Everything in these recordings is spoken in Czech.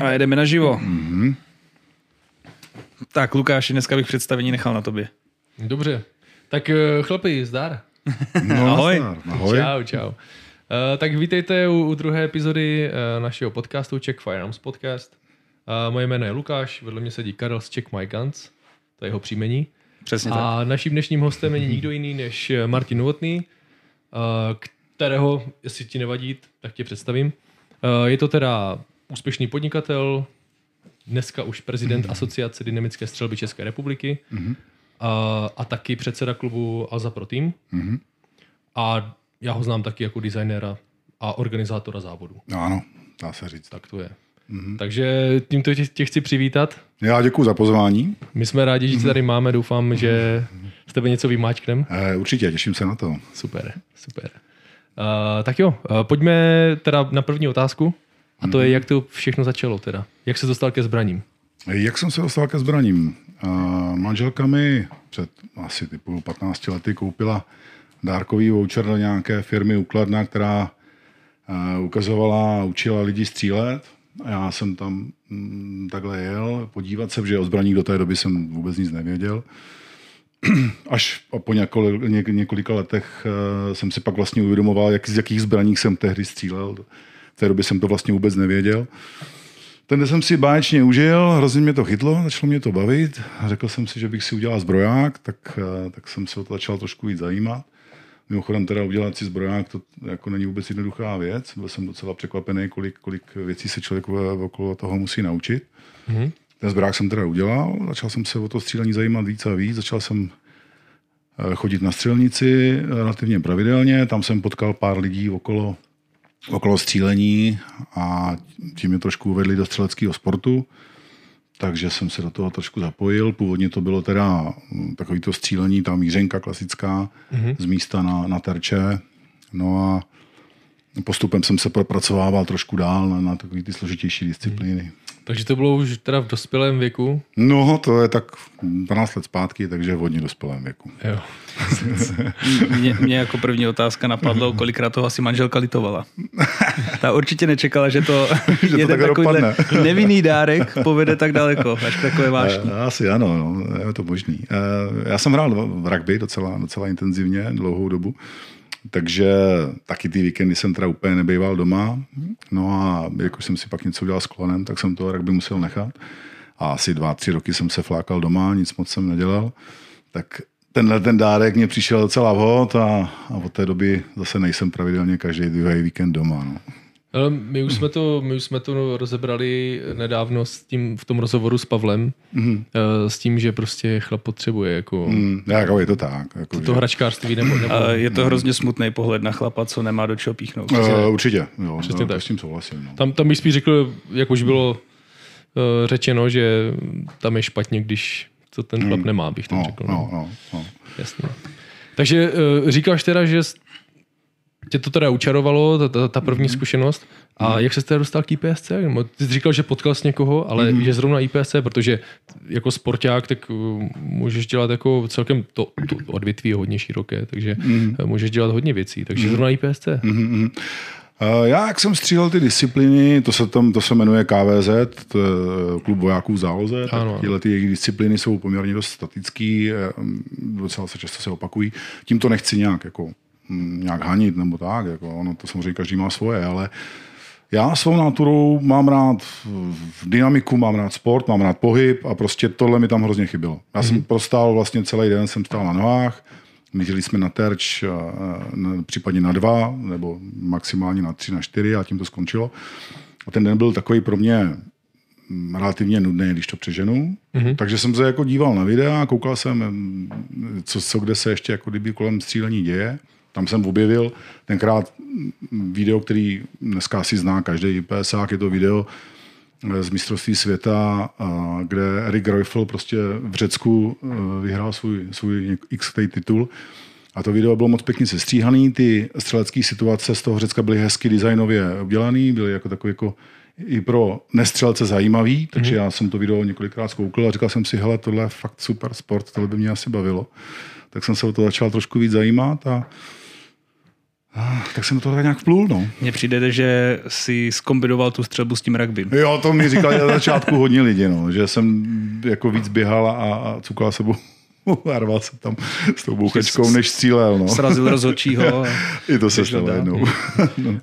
A jedeme naživo. Mm-hmm. Tak, Lukáši, dneska bych představení nechal na tobě. Dobře. Tak eh, chlapi, zdar. No, Ahoj. nazdar, ahoj. Čau, čau. Uh, tak vítejte u, u druhé epizody uh, našeho podcastu Czech Firearms Podcast. Uh, moje jméno je Lukáš, vedle mě sedí Karel z Czech My Guns, to je jeho příjmení. Přesně tak. A naším dnešním hostem není nikdo jiný než Martin Novotný, uh, kterého, jestli ti nevadí, tak tě představím. Uh, je to teda úspěšný podnikatel, dneska už prezident Asociace dynamické střelby České republiky a, a taky předseda klubu Alza Pro Team. A já ho znám taky jako designéra a organizátora závodu. No, ano, dá se říct. Tak to je. Takže tímto tě, tě chci přivítat. Já děkuji za pozvání. My jsme rádi, že tě tady máme. Doufám, že z tebe něco vymáčknem. Eh, určitě, těším se na to. Super, super. Uh, tak jo, uh, pojďme teda na první otázku. A to je, jak to všechno začalo teda. Jak se dostal ke zbraním? Jak jsem se dostal ke zbraním? Eh, manželka mi před asi typu 15 lety koupila dárkový voucher do nějaké firmy Ukladna, která eh, ukazovala a učila lidi střílet. A já jsem tam mm, takhle jel podívat se, že o zbraních do té doby jsem vůbec nic nevěděl. Až po několik, něk, několika letech uh, jsem si pak vlastně uvědomoval, jak, z jakých zbraních jsem tehdy střílel. V té době jsem to vlastně vůbec nevěděl. Ten jsem si báječně užil, hrozně mě to chytlo, začalo mě to bavit. Řekl jsem si, že bych si udělal zbroják, tak, eh, tak jsem se o to začal trošku víc zajímat. Mimochodem teda udělat si zbroják, to jako není vůbec jednoduchá věc. Byl jsem docela překvapený, kolik, kolik věcí se člověk okolo toho musí naučit. Mhm. Ten zbrák jsem teda udělal, začal jsem se o to střílení zajímat víc a víc, začal jsem eh, chodit na střelnici relativně pravidelně, tam jsem potkal pár lidí okolo, okolo střílení a tím mě trošku uvedli do střeleckého sportu, takže jsem se do toho trošku zapojil. Původně to bylo teda mm, takový to střílení, ta mířenka klasická mm-hmm. z místa na, na terče. No a postupem jsem se propracovával trošku dál na, na takové ty složitější disciplíny. Takže to bylo už teda v dospělém věku. No, to je tak 12 let zpátky, takže v hodně dospělém věku. Jo. Mě, mě jako první otázka napadlo, kolikrát toho asi manželka litovala. Ta určitě nečekala, že to Že to jeden takhle takovýhle nevinný dárek povede tak daleko, až k takové vášní. Eh, Asi ano, no, je to možný. Eh, Já jsem hrál v rugby docela, docela intenzivně, dlouhou dobu, takže taky ty víkendy jsem teda úplně nebejval doma. No a jakož jsem si pak něco udělal s klonem, tak jsem to rugby musel nechat. A asi dva, tři roky jsem se flákal doma, nic moc jsem nedělal. Tak tenhle ten dárek mě přišel docela vhod a, a od té doby zase nejsem pravidelně každý druhý víkend doma. No. Ale my už jsme to, my už jsme to rozebrali nedávno s tím, v tom rozhovoru s Pavlem, mm. s tím, že prostě chlap potřebuje jako Hmm, jako je to tak. Jako, to hračkářství nebo, nebo A je to hrozně smutný pohled na chlapa, co nemá do čeho píchnout. Uh, určitě, jo, Přesně no, tak. s tím souhlasím. No. Tam, tam bych spíš řekl, jak už bylo uh, řečeno, že tam je špatně, když to ten chlap nemá, bych tam No, řekl. no, no, no. Jasně. Takže uh, říkáš teda, že tě to teda učarovalo, ta, ta, ta první zkušenost. A jak se teda dostal k IPSC? Ty jsi říkal, že potkal jsi někoho, ale že zrovna IPSC, protože jako sporták, tak uh, můžeš dělat jako celkem to, to odvětví je hodně široké, takže uh, můžeš dělat hodně věcí. Takže zrovna IPSC. Uh, Já, jak jsem střílel ty disciplíny, to se, tam, to se jmenuje KVZ, to je klub vojáků v záloze, Ano, tak tyhle ty jejich disciplíny jsou poměrně dost statický, eh, docela se často se opakují. Tím to nechci nějak, jako, nějak hanit nebo tak, jako, ono to samozřejmě každý má svoje, ale já svou naturou mám rád v dynamiku, mám rád sport, mám rád pohyb a prostě tohle mi tam hrozně chybělo. Já jsem prostál vlastně celý den, jsem stál na nohách, mířili jsme na terč, případně na dva, nebo maximálně na tři, na čtyři a tím to skončilo. A ten den byl takový pro mě mm, relativně nudný, když to přeženu. Mm-hmm. Takže jsem se jako díval na videa, koukal jsem, mm, co, co kde se ještě jako kdyby kolem střílení děje. Tam jsem objevil tenkrát video, který dneska asi zná každý IPSák, je to video eh, z mistrovství světa, kde Erik Reufel prostě v Řecku eh, vyhrál svůj, svůj x titul. A to video bylo moc pěkně sestříhaný, ty střelecké situace z toho Řecka byly hezky designově udělané, byly jako takový jako i pro nestřelce zajímavý, takže mm-hmm. já jsem to video několikrát zkoukl a říkal jsem si, hele, tohle je fakt super sport, tohle by mě asi bavilo. Tak jsem se o to začal trošku víc zajímat a a tak jsem do toho tak nějak vplul, no. Mně přijde, že si skombinoval tu střelbu s tím rugby. Jo, to mi říkali na začátku hodně lidí, no, že jsem jako víc běhal a, a cukal sebou a rval jsem tam s tou bouchačkou, než střílel. No. Srazil rozhodčího. I to se stalo jednou. no.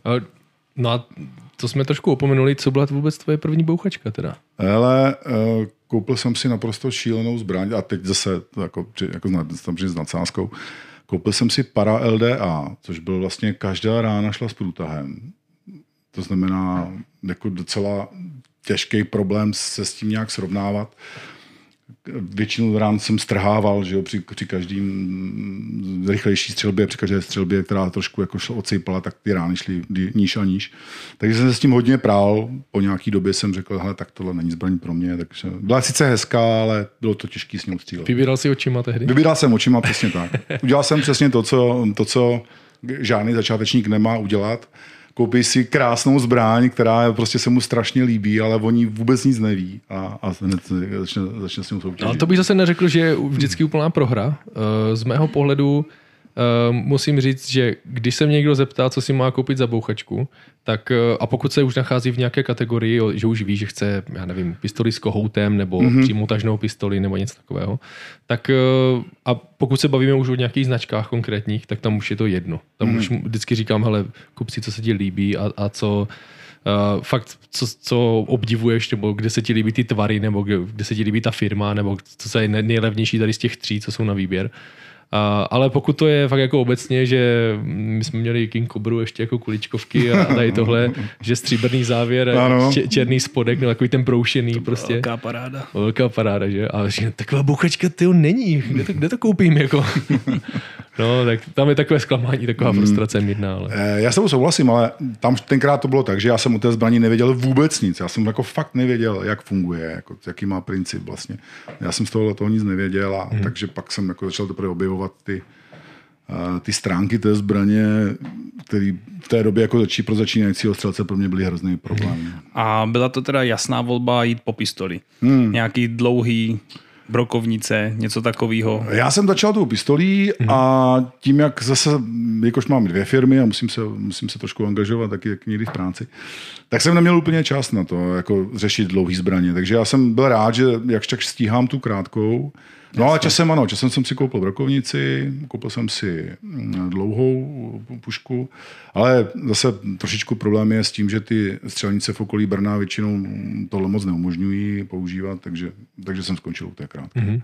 no a to jsme trošku opomenuli, co byla vůbec tvoje první bouchačka teda? Hele, uh, koupil jsem si naprosto šílenou zbraň a teď zase jako, jako tam s nadsázkou. Koupil jsem si para LDA, což byl vlastně každá rána šla s průtahem. To znamená jako docela těžký problém se s tím nějak srovnávat většinu rán jsem strhával, že jo, při, při každým rychlejší střelbě, při každé střelbě, která trošku jako šlo odsejpala, tak ty rány šly níž a níž. Takže jsem se s tím hodně prál. Po nějaký době jsem řekl, hele, tak tohle není zbraň pro mě. Takže byla sice hezká, ale bylo to těžké s ní střílet. Vybíral si očima tehdy? Vybíral jsem očima, přesně tak. Udělal jsem přesně to, co, to, co žádný začátečník nemá udělat koupí si krásnou zbraň, která prostě se mu strašně líbí, ale o ní vůbec nic neví a, a hned začne, začne s ním soutěžit. Ale to bych zase neřekl, že je vždycky úplná prohra. Eh, z mého pohledu Uh, musím říct, že když se mě někdo zeptá, co si má koupit za bouchačku, tak uh, a pokud se už nachází v nějaké kategorii, že už ví, že chce, já nevím, pistoli s kohoutem nebo mm-hmm. přímo tažnou pistoli nebo něco takového, tak uh, a pokud se bavíme už o nějakých značkách konkrétních, tak tam už je to jedno. Tam mm-hmm. už vždycky říkám, hele, kup si, co se ti líbí a, a co Uh, fakt, co, co obdivuješ, nebo kde se ti líbí ty tvary, nebo kde, kde se ti líbí ta firma, nebo co je nejlevnější tady z těch tří, co jsou na výběr, a, ale pokud to je fakt jako obecně, že my jsme měli King Cobru ještě jako kuličkovky a tady tohle, že stříbrný závěr, č- černý spodek, no takový ten broušený to prostě. Velká paráda. Velká paráda, že? A že taková buchačka ty není, kde to, kde to koupím jako? No, tak tam je takové zklamání, taková hmm. frustrace mírná. Ale... Eh, já se souhlasím, ale tam tenkrát to bylo tak, že já jsem o té zbraní nevěděl vůbec nic. Já jsem jako fakt nevěděl, jak funguje, jako, jaký má princip vlastně. Já jsem z toho, toho nic nevěděl, a, hmm. takže pak jsem jako začal teprve objevovat ty, uh, ty stránky té zbraně, které v té době jako začí, pro začínajícího střelce pro mě byly hrozný problém. A byla to teda jasná volba jít po pistoli. Hmm. Nějaký dlouhý brokovnice, něco takového? Já jsem začal tou pistolí mm-hmm. a tím, jak zase, jakož mám dvě firmy a musím se, musím se trošku angažovat taky jak někdy v práci, tak jsem neměl úplně čas na to, jako řešit dlouhý zbraně. Takže já jsem byl rád, že jakž tak stíhám tu krátkou, No ale časem ano, časem jsem si koupil brokovnici, koupil jsem si mm, dlouhou pušku, ale zase trošičku problém je s tím, že ty střelnice v okolí Brna většinou tohle moc neumožňují používat, takže, takže jsem skončil u té krátké. Mm-hmm.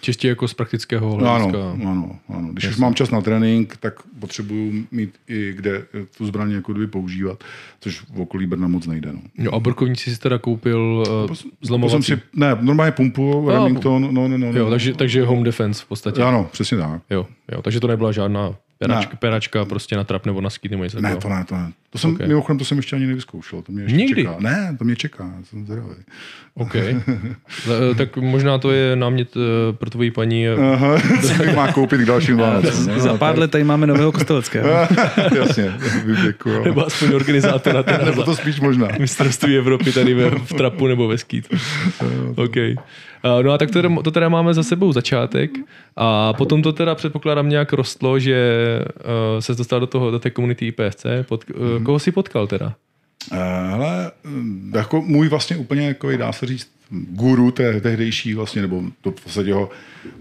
Čistě jako z praktického hlediska. Ano, ano, ano. Když Jasně. už mám čas na trénink, tak potřebuju mít i kde tu zbraň jako kdyby používat, což v okolí Brna moc nejde. No. Jo, a brokovnici si teda koupil uh, zlomovací? Si, ne, normálně pumpu, Remington, no, no, no, no. Jo, takže, takže home defense v podstatě. Ano, přesně tak. Jo, jo, takže to nebyla žádná Peračka, ne. peračka prostě na trap nebo na skýt nebo něco Ne, to ne, to ne. To jsem, okay. mimochodem, to jsem ještě ani nevyzkoušel. To mě ještě Nikdy? čeká. Ne, to mě čeká, jsem zvědavý. OK. tak možná to je námět eh, pro tvoji paní. Eh, Aha, co má koupit k dalším Vánocům. No, Za pár let tady máme nového kosteleckého. Jasně, děkuji. Nebo aspoň organizátora. Teda nebo to spíš možná. Mistrovství Evropy tady ve, v trapu nebo ve skýt. OK. No a tak to, to teda máme za sebou začátek a potom to teda předpokládám nějak rostlo, že uh, se dostal do toho, do té komunity IPSC. Pod, uh. Koho si potkal teda? Ale jako můj vlastně úplně, jako dá se říct, guru té, tehdejší vlastně, nebo to v podstatě ho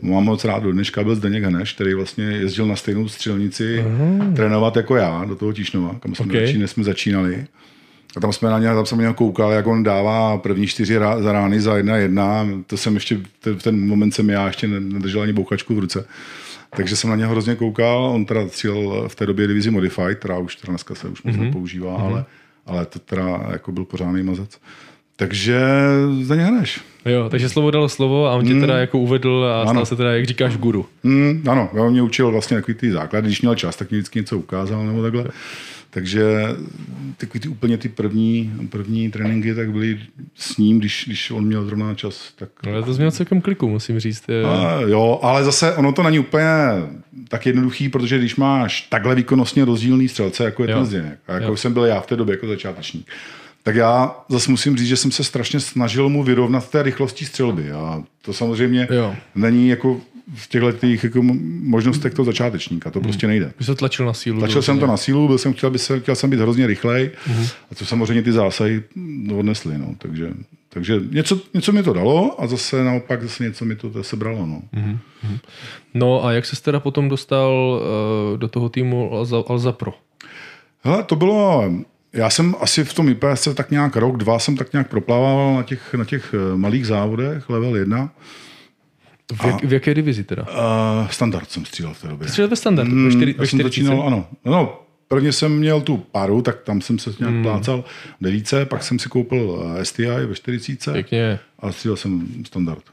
mám moc rád do dneška, byl Zdeněk Haneš, který vlastně jezdil na stejnou střelnici Aha. trénovat jako já do toho Tišnova, kam jsme, okay. začínali, jsme začínali. A tam jsme na něj, tam jsem na něj koukal, jak on dává první čtyři rá, za rány za jedna jedna. To jsem ještě, v ten moment jsem já ještě nedržel ani bouchačku v ruce. Takže jsem na něho hrozně koukal. On teda cíl v té době divizi Modified, která už teda dneska se už moc mm-hmm. nepoužívá, mm-hmm. ale, ale to teda jako byl pořádný mazec. Takže za ně hneš. Jo, takže slovo dalo slovo a on tě mm. teda jako uvedl a ano. stal se teda, jak říkáš, guru. Mm, ano, on mě učil vlastně takový ty základy, když měl čas, tak mě vždycky něco ukázal nebo takhle. Takže takový ty úplně ty první, první tréninky tak byly s ním, když, když on měl zrovna čas. Tak... Ale to měl celkem kliku, musím říct. Je... A, jo, ale zase ono to není úplně tak jednoduchý, protože když máš takhle výkonnostně rozdílný střelce, jako je jo. ten Zdeněk, a jako jo. jsem byl já v té době jako začátečník, tak já zase musím říct, že jsem se strašně snažil mu vyrovnat té rychlosti střelby. A to samozřejmě jo. není jako v těchto těch jako možnostech toho začátečníka. To prostě nejde. Vy jsi tlačil na sílu. Tlačil jsem to na sílu, byl jsem, chtěl, by se, chtěl jsem být hrozně rychlej Mhm. a to samozřejmě ty zásahy odnesly. No. Takže, takže něco, něco mi to dalo a zase naopak zase něco mi to zase bralo. No. Mhm. No a jak se teda potom dostal uh, do toho týmu Alza, Alza Pro? Hele, to bylo, já jsem asi v tom IPS tak nějak rok, dva jsem tak nějak proplával na těch, na těch eh, malých závodech, level 1. V, jak, v jaké divizi teda? Uh, standard jsem střílel v té době. Střílel ve standardu, Mm, ve, čtyři, já ve jsem 40. začínal, ano. No, prvně jsem měl tu paru, tak tam jsem se nějak Hmm. plácal v devíce, pak jsem si koupil eh, STI ve 40 Pěkně. a střílel jsem standard.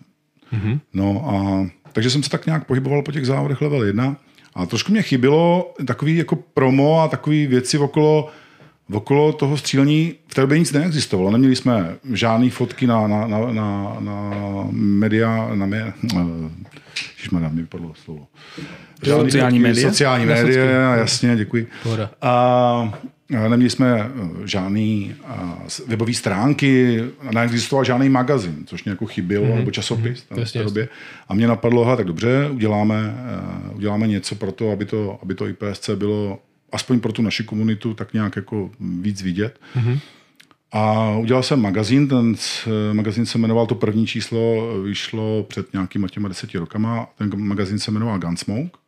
Mhm. No a takže jsem se tak nějak pohyboval po těch závodech level 1 a trošku mě chybilo takový jako promo a takový věci okolo, okolo toho střílení. V té době nic neexistovalo. Neměli jsme žádné fotky na, na, na, na, na media, na mě, Ježišmarja, mi vypadlo slovo. Žádný Sociální fotky, média? Sociální média, jasně, děkuji. Pohoda. A a neměli jsme eh, žádný webové stránky, neexistoval žádný magazin, což mě jako chybělo, mm-hmm. nebo časopis tam v té době. A mě napadlo, tak dobře, uděláme, eh, uděláme něco pro to, aby to, aby to IPSC bylo aspoň pro tu naši komunitu tak nějak jako víc vidět. Mm-hmm. A udělal jsem magazín, ten magazín se jmenoval, to první číslo vyšlo před nějakýma těma deseti rokama, ten magazín se jmenoval Gunsmoke.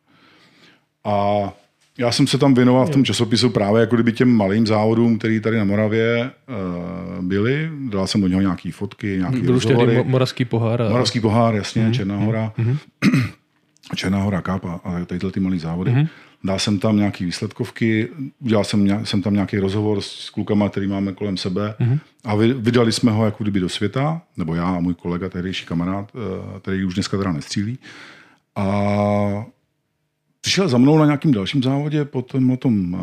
A já jsem se tam věnoval v tom časopisu právě jako kdyby těm malým závodům, který tady na Moravě uh, byly. Dal jsem do něho nějaké fotky, nějaké Byl rozhovory. Mo- Moravský pohár. A... Moravský pohár, jasně, mm-hmm. Černá hora. Mm-hmm. Černá hora Cup a, a tady ty malé závody. Mm-hmm. Dal jsem tam nějaké výsledkovky, udělal jsem, nějak, jsem tam nějaký rozhovor s klukama, který máme kolem sebe mm-hmm. a vy, vydali jsme ho jako kdyby do světa, nebo já a můj kolega, tehdejší kamarád, eh, který už dneska teda nestřílí. A přišel za mnou na nějakým dalším závodě po tom, o tom,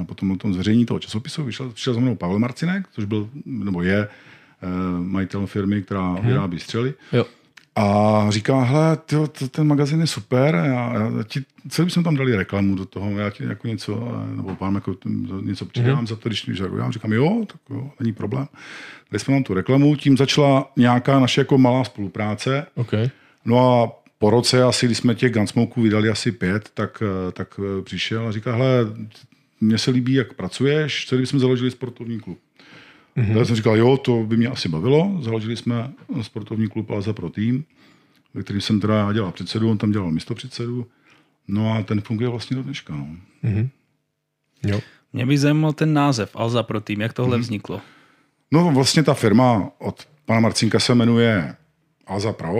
eh, po tom, o tom zveřejnění toho časopisu. Vyšel, přišel za mnou Pavel Marcinek, což byl, nebo je eh, majitel firmy, která vyrábí střely. Jo. A říká, hele, tyjo, to, ten magazín je super, já, já ti, co bychom tam dali reklamu do toho, já ti jako něco, nebo vám jako něco přidám mm-hmm. za to, když, jako já říkám, jo, tak jo, není problém. Dali jsme tam tu reklamu, tím začala nějaká naše jako malá spolupráce. OK. No a po roce asi, když jsme těch Gunsmokeů vydali asi pět, tak, tak eh, přišel a říká, hele, mně se líbí, jak pracuješ, co kdybychom založili sportovní klub. Mm-hmm. Já jsem říkal, jo, to by mě asi bavilo. Založili jsme sportovní klub Alza pro tým, ve kterým jsem teda já dělal předsedu, on tam dělal místo předsedu. No a ten funguje vlastně do dneška. No. Jo. Mě by zajímal ten název Alza pro tým, jak tohle vzniklo. no vlastně ta firma od pana Marcinka se jmenuje Alza Pro.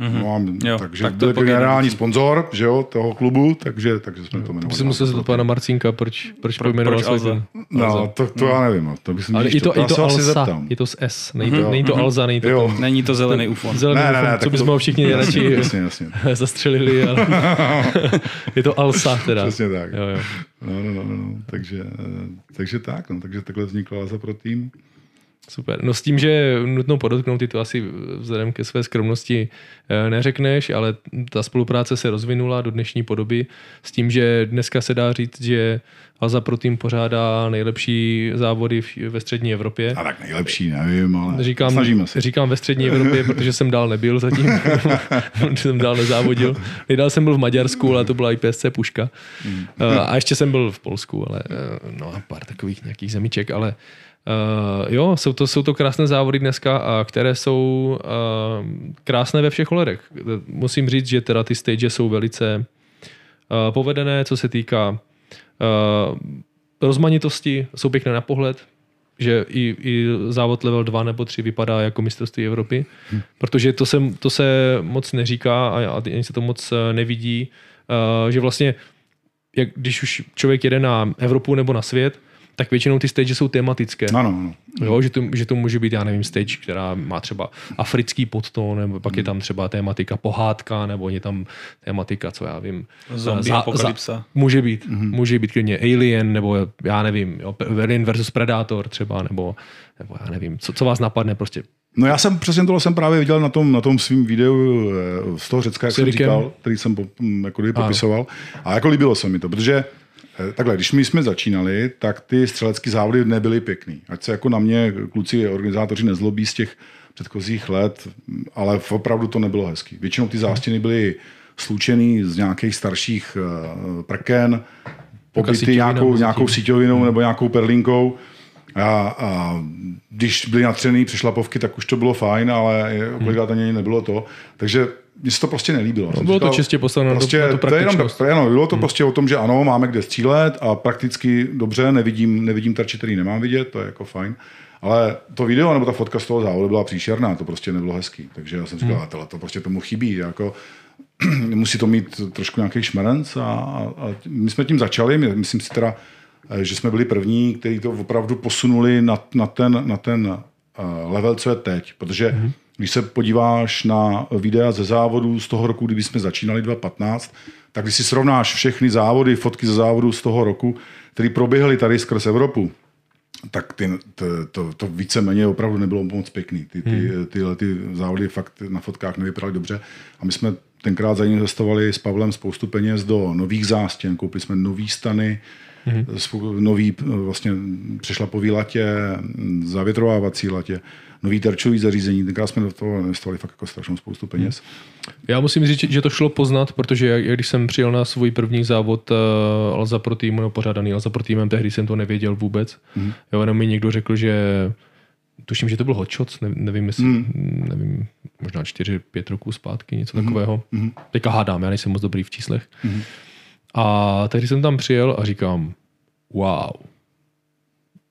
Mm-hmm. No a, Jo, takže tak byl je povědomí. generální sponzor že jo, toho klubu, takže, takže jsme to jmenovali. Jsem musel Alza zeptat Pro pana Marcinka, proč, proč pojmenoval proč Alza? No, to, to já nevím. no, To bych Ale je to, to, je to se asi Alsa, zeptám. je to s S, není to, není to Alza, není to Jo. Není to zelený UFO. zelený Ne, ne, ne, ufo, co bychom to- ho všichni radši Jasně, jasně. zastřelili, ale je to Alsa teda. Přesně tak. Jo, jo. No, no, no, no, no. Takže, eh, takže tak, no. takže takhle vznikla Laza pro tým. Super. No s tím, že nutno podotknout, ty to asi vzhledem ke své skromnosti eh, neřekneš, ale ta spolupráce se rozvinula do dnešní podoby s tím, že dneska se dá říct, že Alza Pro Team pořádá nejlepší závody ve střední Evropě. A tak nejlepší, nevím, ale Říkám, snažíme se. říkám ve střední Evropě, protože jsem dál nebyl zatím, protože jsem dál nezávodil. Nejdál jsem byl v Maďarsku, ale to byla IPSC Puška. Mm. Uh, a ještě jsem byl v Polsku, ale uh, no a pár takových nějakých zemiček, ale uh, jo, jsou to, jsou to krásné závody dneska, a které jsou uh, krásné ve všech ohledech. Musím říct, že teda ty stage jsou velice uh, povedené, co se týká uh, rozmanitosti, jsou pěkné na pohled, že i, i závod level 2 nebo 3 vypadá jako mistrovství Evropy, hmm. protože to se, to se moc neříká a, a ani se to moc nevidí, uh, že vlastně jak, když už člověk jede na Evropu nebo na svět, tak většinou ty stage jsou tematické. Ano, ano. Jo, že, to, že to může být, já nevím, stage, která má třeba africký podtón, nebo pak je tam třeba tématika pohádka, nebo je tam tématika, co já vím. Zombie apokalypsa. může být, mm-hmm. může být klidně Alien, nebo já nevím, jo, Alien versus Predator třeba, nebo, nebo já nevím, co, co vás napadne prostě. No já jsem přesně tohle jsem právě viděl na tom, na tom svým videu eh, z toho Řecka, jak jsem říkal, který jsem po, hm, jako popisoval. A jako líbilo se mi to, protože eh, takhle, když my jsme začínali, tak ty střelecké závody nebyly pěkný. Ať se jako na mě kluci, organizátoři nezlobí z těch předchozích let, ale opravdu to nebylo hezký. Většinou ty zástěny byly slučený z nějakých starších uh, prken, pobyty nějakou, nějakou síťovinou nebo nějakou perlinkou. A, a když byly natřený přešlapovky, tak už to bylo fajn, ale kolikrát ani nebylo to. Takže mně se to prostě nelíbilo. No, bylo říkal, to čistě postavené prostě, na tu to je jenom, to je jenom, bylo to Hmm. prostě o tom, že ano, máme kde střílet a prakticky dobře, nevidím, nevidím tarče, který nemám vidět, to je jako fajn. Ale to video nebo ta fotka z toho závodu byla příšerná, to prostě nebylo hezký. Takže já jsem říkal, Hmm. hmm. to prostě tomu chybí. Jako, musí to mít trošku nějaký šmerenc a, a, a my jsme tím začali, my- myslím si teda, že jsme byli první, kteří to opravdu posunuli na, na ten, na ten eh, level, co je teď. Protože mm-hmm. když se podíváš na videa ze závodů z toho roku, kdy jsme začínali 2015, tak když si srovnáš všechny závody, fotky ze závodů z toho roku, které proběhly tady skrz Evropu, tak ty, to, to, to víceméně opravdu nebylo moc pěkný. Ty, ty, hmm. tyhle ty závody fakt na fotkách nevypadaly dobře. A my jsme tenkrát zainvestovali s Pavlem spoustu peněz do nových zástěn. Koupili jsme nový stany, hmm. nový vlastně přešlapový latě, zavětrovávací latě, nový terčový zařízení. Tenkrát jsme do toho investovali fakt jako strašnou spoustu peněz. Já musím říct, že to šlo poznat, protože jak když jsem přijel na svůj první závod uh, Alza pro tým, nebo pořádaný Alza pro týmem, tehdy jsem to nevěděl vůbec. Mm. Jo, jenom mi někdo řekl, že tuším, že to byl Hot Shots, ne, nevím, jestli, mm. nevím, možná 4-5 roků zpátky, něco mm. takového. Mm. Teďka hádám, já nejsem moc dobrý v číslech. Mm. A tehdy jsem tam přijel a říkám, wow.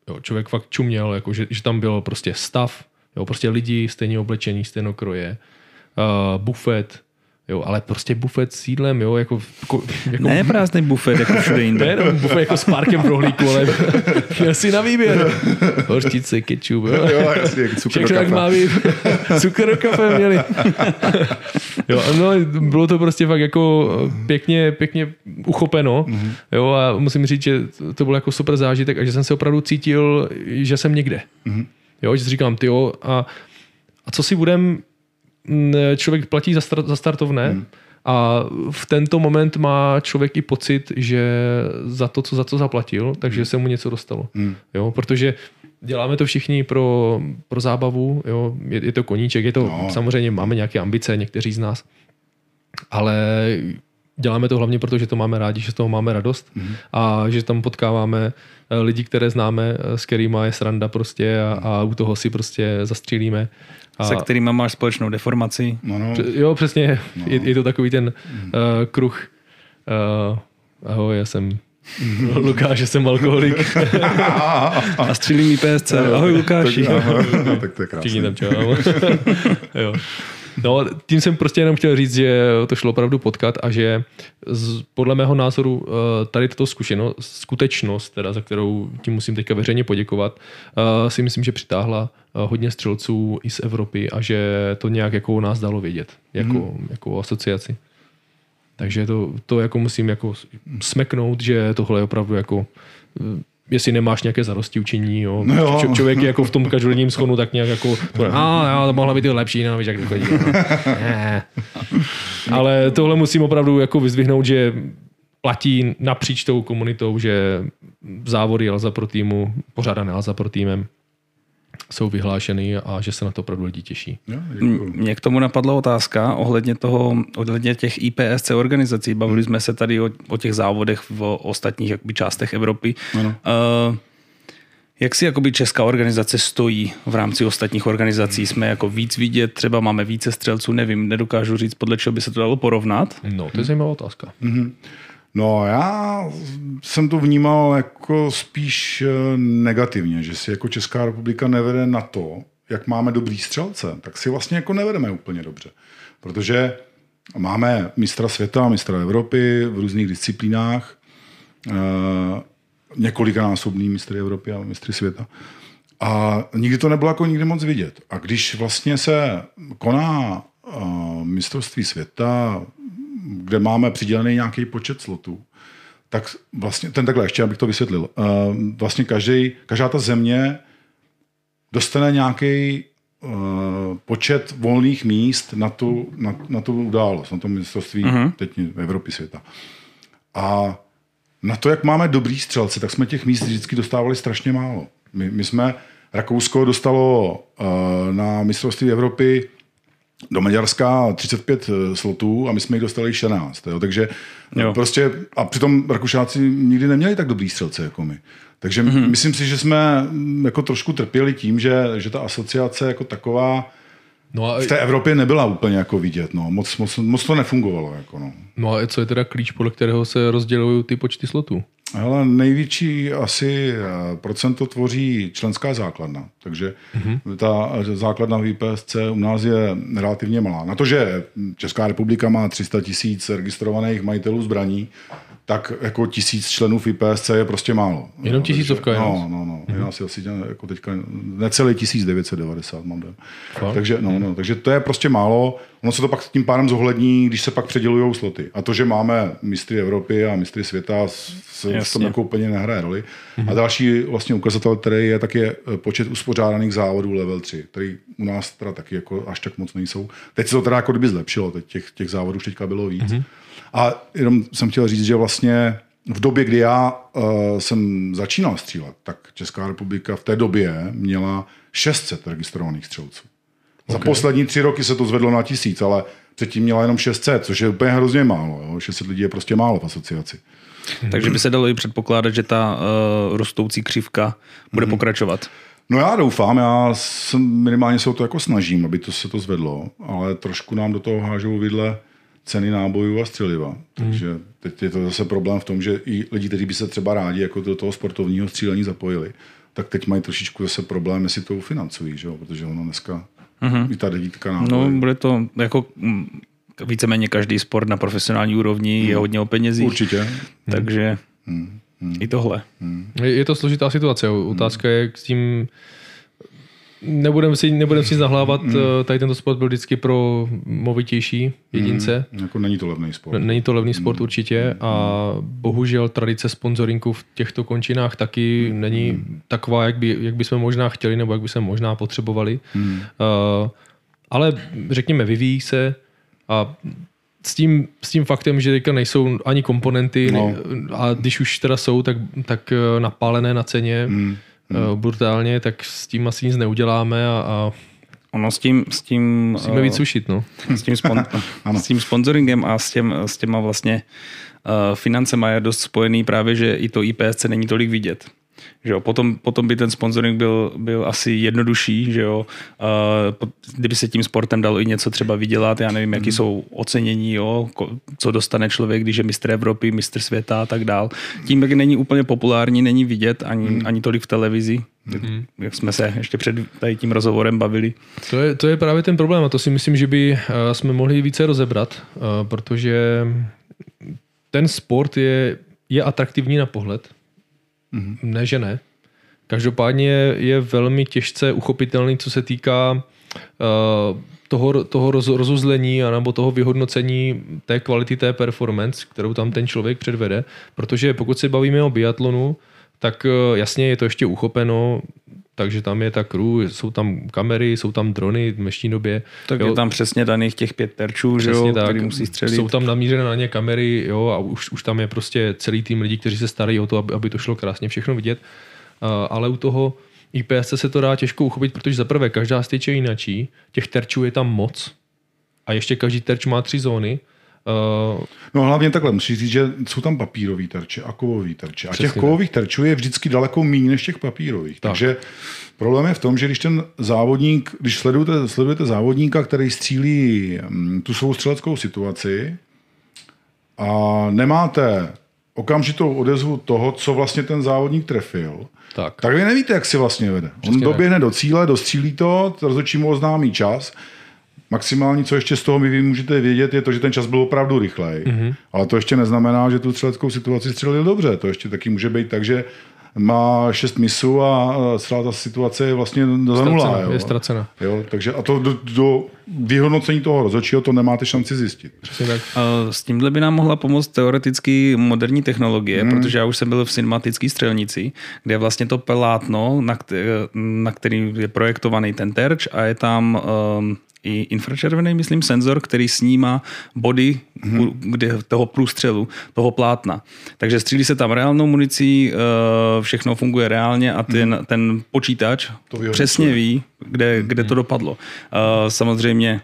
Jo, člověk fakt čuměl, jako, že, že tam byl prostě stav, jo, prostě lidi stejně oblečení, stejnokroje, uh, bufet, jo, ale prostě bufet s jídlem, jo, jako, jako, jako Ne prázdný bufet, jako všude ne jinde. jenom bufet jako s párkem rohlíku, ale měl si na výběr. Hořčice, kečup, jo. Jo, jasně, jak cukr Všechno jak má být. Cukr do kafe měli. jo, no, bylo to prostě fakt jako pěkně, pěkně uchopeno. Mhm. Jo, a musím říct, že to byl jako super zážitek a že jsem se opravdu cítil, že jsem někde. Mhm. Jo, že si říkám, ty jo, a, a co si budem, člověk platí za, start, za startovné Mhm. a v tento moment má člověk i pocit, že za to, co za to zaplatil, takže se mu něco dostalo. Mhm. Jo, protože děláme to všichni pro, pro zábavu, jo, je, je to koníček, je to, No. samozřejmě máme nějaké ambice, někteří z nás, ale děláme to hlavně proto, že to máme rádi, že z toho máme radost Mhm. a že tam potkáváme eh, lidi, které známe, eh, s kterými je sranda prostě a, a u toho si prostě zastřílíme. A, Se kterými máš společnou deformaci. No, no. Pře- Jo, přesně. No. Je, je to takový ten uh, kruh. Uh, ahoj, já jsem Lukáš, jsem alkoholik. A střílí mi PSC. Ahoj Lukáši. Tak, aha, tak to je Všichni krásné. tam čau. jo. No, tím jsem prostě jenom chtěl říct, že to šlo opravdu potkat a že z, podle mého názoru eh, tady tato zkušenost, skutečnost, teda, za kterou tím musím teďka veřejně poděkovat, eh, si myslím, že přitáhla eh, hodně střelců i z Evropy a že to nějak jako u nás dalo vědět, jako, mm. jako asociaci. Takže to, to jako musím jako smeknout, že tohle je opravdu jako jestli nemáš nějaké zarosti učení, jo. No jo. Č- člověk je jako v tom každodenním schonu tak nějak jako, a jo, to mohla být i lepší, no víš, jak to chodí. No. Ale tohle musím opravdu jako vyzvihnout, že platí napříč tou komunitou, že závody Alza pro týmu, pořádané Alza pro týmem, jsou vyhlášeny a že se na to opravdu lidi těší. Mě k tomu napadla otázka ohledně, toho, ohledně těch IPSC organizací. Bavili jsme se tady o, o těch závodech v ostatních jakoby, částech Evropy. Ano. Uh, jak si jakoby česká organizace stojí v rámci ostatních organizací? Jsme jako víc vidět, třeba máme více střelců, nevím, nedokážu říct, podle čeho by se to dalo porovnat. No, to je zajímavá otázka. No já jsem to vnímal jako spíš eh, negativně, že si jako Česká republika nevede na to, jak máme dobrý střelce, tak si vlastně jako nevedeme úplně dobře. Protože máme mistra světa, mistra Evropy v různých disciplínách, eh, několikanásobný mistry Evropy a mistry světa. A nikdy to nebylo jako nikdy moc vidět. A když vlastně se koná uh, mistrovství světa, kde máme přidělený nějaký počet slotů, tak vlastně, ten takhle ještě, abych to vysvětlil, uh, vlastně každý, každá ta země dostane nějaký uh, počet volných míst na tu, na, na tu událost, na to mistrovství uh-huh. teď v Evropě světa. A na to, jak máme dobrý střelce, tak jsme těch míst vždycky dostávali strašně málo. My, my jsme Rakousko dostalo na mistrovství Evropy do Maďarska 35 slotů a my jsme jich dostali 16. Jo? Takže jo. prostě, a přitom Rakušáci nikdy neměli tak dobrý střelce jako my. Takže mm-hmm. myslím si, že jsme mm, jako trošku trpěli tím, že, že ta asociace jako taková No a... V té Evropě nebyla úplně jako vidět, no. moc, moc, moc to nefungovalo. Jako no. no a co je teda klíč, podle kterého se rozdělují ty počty slotů? Ale největší asi eh, procento tvoří členská základna. Takže mm-hmm. ta základna v IPSC u nás je relativně malá. Na to, že Česká republika má 300 tisíc registrovaných majitelů zbraní, tak jako tisíc členů v IPSC je prostě málo. Jenom tisícovka, No, no, no. Mm-hmm. Já si asi jako teďka necelý 1990 mám den. Takže, no, no, takže to je prostě málo. Ono se to pak tím pádem zohlední, když se pak předělují sloty. A to, že máme mistry Evropy a mistry světa, se v tom jako úplně nehraje roli. Mm-hmm. A další vlastně ukazatel, který je, tak je eh, počet uspořádaných závodů level 3, který u nás teda taky jako až tak moc nejsou. Teď se to teda jako kdyby zlepšilo, teď těch, těch závodů už teďka bylo víc. Mm-hmm. A jenom jsem chtěl říct, že vlastně v době, kdy já uh, jsem začínal střílet, tak Česká republika v té době měla 600 registrovaných střelců. Okay. Za poslední tři roky se to zvedlo na tisíc, ale předtím měla jenom 600, což je úplně hrozně málo. Jo? 600 lidí je prostě málo v asociaci. Takže by se dalo i předpokládat, že ta uh, rostoucí křivka bude hmm. pokračovat. No já doufám, já jsem, minimálně se o to jako snažím, aby to se to zvedlo, ale trošku nám do toho hážou vidle ceny nábojů a střeliva. Takže hmm. teď je to zase problém v tom, že i lidi, kteří by se třeba rádi jako do toho sportovního střílení zapojili, tak teď mají trošičku zase problém, jestli to ufinancují, že jo? protože ono dneska mm-hmm. i ta devítka náboj. No, bude to jako mm, víceméně každý sport na profesionální úrovni hmm. je hodně o penězích. Určitě. Takže hmm. Hmm. i tohle. Hmm. Je to složitá situace. Otázka hmm. je, jak s tím nebudeme si, nebudem si zahlávat, mm. tady tento sport byl vždycky pro movitější jedince. Mm. Jako není to levný sport. Není to levný sport mm. určitě a bohužel tradice sponsoringu v těchto končinách taky mm. není mm. taková, jak by, jak by jsme možná chtěli nebo jak by jsme možná potřebovali. Mm. Uh, ale řekněme, vyvíjí se a s tím, s tím faktem, že teďka nejsou ani komponenty no. a když už teda jsou, tak, tak eh, napálené na ceně, mm hmm. brutálně, tak s tím asi nic neuděláme a, a Ono s tím... S tím musíme víc sušit, no. S tím, spon, s tím sponsoringem a s, těm, s těma vlastně uh, financema je dost spojený právě, že i to IPSC není tolik vidět. Že jo? Potom, potom by ten sponsoring byl, byl asi jednodušší, že jo? Uh, kdyby se tím sportem dalo i něco třeba vydělat, já nevím, jaký mm. jsou ocenění, jo? co dostane člověk, když je mistr Evropy, mistr světa a tak dál. Tím, jak není úplně populární, není vidět ani, mm. ani tolik v televizi, mm. jak jsme se ještě před tady tím rozhovorem bavili. To je, to je právě ten problém a to si myslím, že by eh, jsme mohli více rozebrat, eh, protože ten sport je, je atraktivní na pohled, Mm-hmm. Ne, že ne. Každopádně je velmi těžce uchopitelný, co se týká uh, toho, toho roz, rozuzlení nebo toho vyhodnocení té kvality té performance, kterou tam ten člověk předvede. Protože pokud se bavíme o biatlonu, tak uh, jasně je to ještě uchopeno takže tam je ta crew, jsou tam kamery, jsou tam drony v dnešní době. Tak jo. je tam přesně daných těch pět terčů, že jo, tak. který musí střelit. Jsou tam namířené na ně kamery jo, a už, už tam je prostě celý tým lidí, kteří se starají o to, aby, aby to šlo krásně všechno vidět. Uh, ale u toho IPSC se to dá těžko uchopit, protože za prvé každá stage je jinačí, těch terčů je tam moc a ještě každý terč má tři zóny, Uh, no hlavně takhle, musíš říct, že jsou tam papírový terče a kovový terče. A těch kovových terčů je vždycky daleko méně než těch papírových. Tak. Takže problém je v tom, že když ten závodník, když sledujete, sledujete závodníka, který střílí mm, tu svou střeleckou situaci a nemáte okamžitou odezvu toho, co vlastně ten závodník trefil, tak, tak vy nevíte, jak si vlastně vede. Přesně On doběhne tak. do cíle, dostřílí to, rozhodčí mu oznámí čas Maximální, co ještě z toho my můžete vědět, je to, že ten čas byl opravdu rychlej. Mm-hmm. Ale to ještě neznamená, že tu střeleckou situaci střelil dobře. To ještě taky může být tak, že má šest misů a celá ta situace je vlastně za nula. Je ztracena. Jo, takže a to do, do vyhodnocení toho rozhodčího to nemáte šanci zjistit. Přesně tak. S tímhle by nám mohla pomoct teoreticky moderní technologie, hmm. protože já už jsem byl v cinematické střelnici, kde je vlastně to pelátno, na, který, na který je projektovaný ten terč a je tam um, i infračervený, myslím, senzor, který snímá body hmm. kde, toho průstřelu, toho plátna. Takže střílí se tam reálnou municí, eh, všechno funguje reálně a ten, hmm. ten počítač to přesně ví, kde, kde to dopadlo. Eh, samozřejmě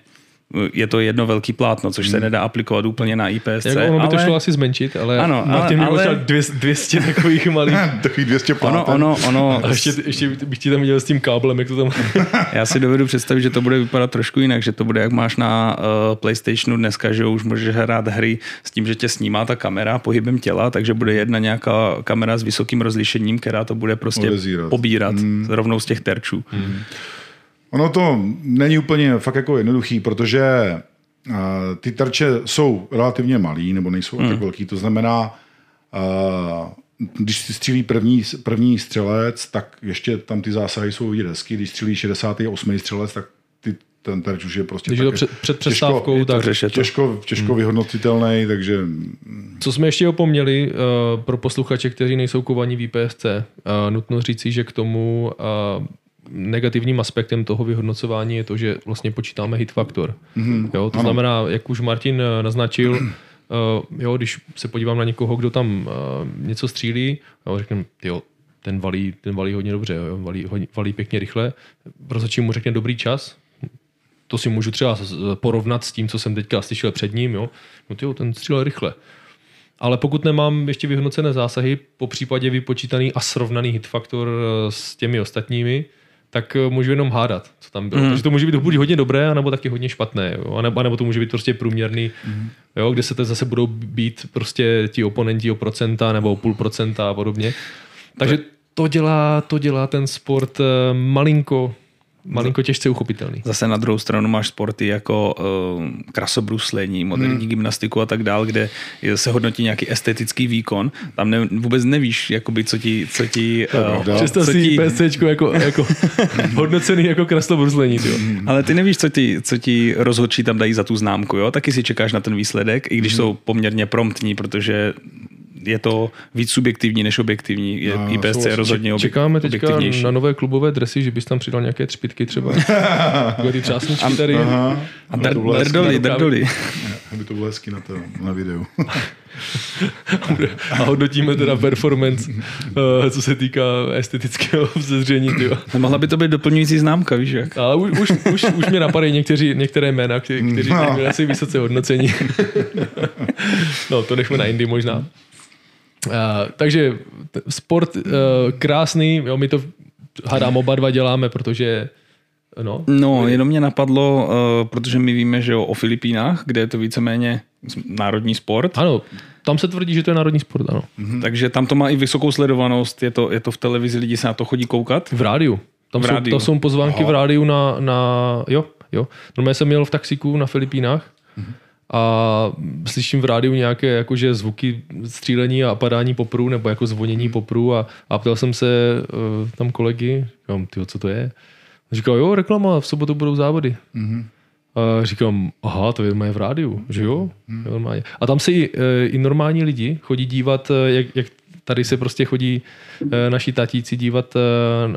je to jedno velký plátno, což se hmm. nedá aplikovat úplně na IPSC. Jako ono by ale... to šlo asi zmenšit, ale ano, Martin ale, ale... 200 takových malých. Takových 200 pláten. Ono, ono, ono... A ještě, ještě bych ti tam viděl s tím káblem, jak to tam... Já si dovedu představit, že to bude vypadat trošku jinak, že to bude, jak máš na uh, PlayStationu dneska, že už můžeš hrát hry s tím, že tě snímá ta kamera pohybem těla, takže bude jedna nějaká kamera s vysokým rozlišením, která to bude prostě Odezírat. pobírat hmm. rovnou z těch terčů. Hmm. Ono to není úplně fakt jako jednoduchý, protože uh, ty terče jsou relativně malý, nebo nejsou hmm. tak velký, to znamená, uh, když si střílí první, první střelec, tak ještě tam ty zásahy jsou vidět hezky, když střílí 68. střelec, tak ty, ten terč už je prostě Když je to před, před přestávkou, těžko, tak těžko, těžko, těžko hmm. vyhodnotitelný, takže... Co jsme ještě opomněli uh, pro posluchače, kteří nejsou kovaní v IPSC, uh, nutno říci, že k tomu uh, negativním aspektem toho vyhodnocování je to, že vlastně počítáme hit faktor. Mm-hmm. Jo, to ano. znamená, jak už Martin eh, naznačil, uh, jo, když se podívám na někoho, kdo tam uh, něco střílí, jo, řeknu, jo, ten valí, ten valí hodně dobře, jo, valí, hodně, valí pěkně rychle, rozhodčí mu řekne dobrý čas, to si můžu třeba porovnat s tím, co jsem teďka slyšel před ním, jo, no tyjo, ten střílel rychle. Ale pokud nemám ještě vyhodnocené zásahy, po případě vypočítaný a srovnaný hit faktor s těmi ostatními, tak eh, můžu jenom hádat, co tam bylo. Mm. Takže to může být buď hodně dobré, anebo taky hodně špatné. Jo? Anebo, anebo to může být prostě průměrný, mm. jo? kde se to zase budou být prostě ti oponenti o procenta nebo o půl procenta a podobně. Takže to dělá, to dělá ten sport eh, malinko malinko těžce uchopitelný. Zase na druhou stranu máš sporty jako uh, krasobruslení, moderní hmm. gymnastiku a tak dál, kde se hodnotí nějaký estetický výkon. Tam ne, vůbec nevíš, jakoby, co ti... Co ti uh, Představ si ti... PSCčko jako, jako hodnocený jako krasobruslení. Ale ty nevíš, co ti, co ti rozhodčí tam dají za tu známku. Jo? Taky si čekáš na ten výsledek, i když hmm. jsou poměrně promptní, protože je to víc subjektivní než objektivní. Je, no, IPSC je rozhodně objek, Čekáme teďka na nové klubové dresy, že bys tam přidal nějaké třpitky třeba. Ty třásničky tady. Aha. A drdoli, drdoli. Aby to bylo hezky na, to, na videu. a hodnotíme teda performance, uh, co se týká estetického vzezření. Mohla by to být doplňující známka, víš jak? Ale už, už, už, už mě napadají někteří, některé jména, kteří, kteří no. asi vysoce hodnocení. no, to nechme na Indy možná. Uh, takže sport uh, krásný, jo, my to hádám oba dva děláme, protože No, no jenom mě napadlo, uh, protože my víme, že jo, o Filipínách, kde je to víceméně národní sport. Ano, tam se tvrdí, že to je národní sport, ano. Mm-hmm. Takže tam to má i vysokou sledovanost, je to, je to v televizi, lidi se na to chodí koukat. V rádiu. Tam, v jsou, rádiu. tam jsou pozvánky Aha. v rádiu na, na, jo, jo. Normálně jsem měl v taxiku na Filipínách mm-hmm a slyším v rádiu nějaké jakože zvuky střílení a padání poprů nebo jako zvonění poprů a, a ptal jsem se uh, tam kolegy, říkám, tyjo, co to je? A říkal, jo, reklama, v sobotu budou závody. Mm-hmm. A říkám, aha, to je v rádiu, že jo? Mm-hmm. Normálně. A tam se i, eh, i normální lidi chodí dívat, eh, jak, jak tady se prostě chodí naši tatíci dívat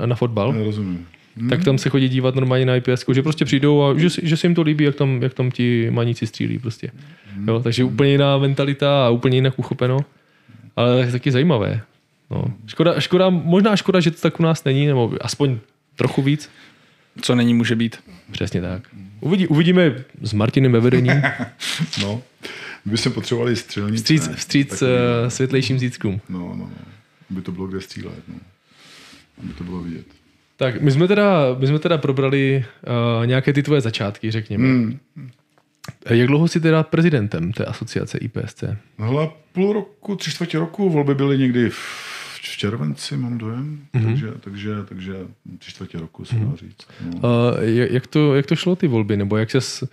na fotbal. Já rozumím hmm. tak tam se chodí dívat normálně na IPS, že prostě přijdou a že, že se jim to líbí, jak tam, jak tam ti maníci střílí prostě. Hmm. Jo, takže úplně jiná mentalita a úplně jinak uchopeno, ale tak taky zajímavé. No. Škoda, škoda, možná škoda, že to tak u nás není, nebo aspoň trochu víc. Co není, může být. Přesně tak. Uvidí, uvidíme s Martinem ve vedení. no, by se potřebovali střelnice. Vstříc, vstříc takový, uh, světlejším zítřkům. No, no, no. By to bylo kde střílet. No. Aby to bylo vidět. Tak my jsme teda, my jsme teda probrali uh, nějaké ty tvoje začátky, řekněme. Hmm. Jak dlouho jsi teda prezidentem té asociace IPSC? Hele, půl roku, tři čtvrtě roku, volby byly někdy v červenci, mám dojem, mm-hmm. takže, takže, takže tři čtvrtě roku se mm-hmm. dá říct. No. Uh, jak, to, jak to šlo ty volby, nebo jak ses, uh,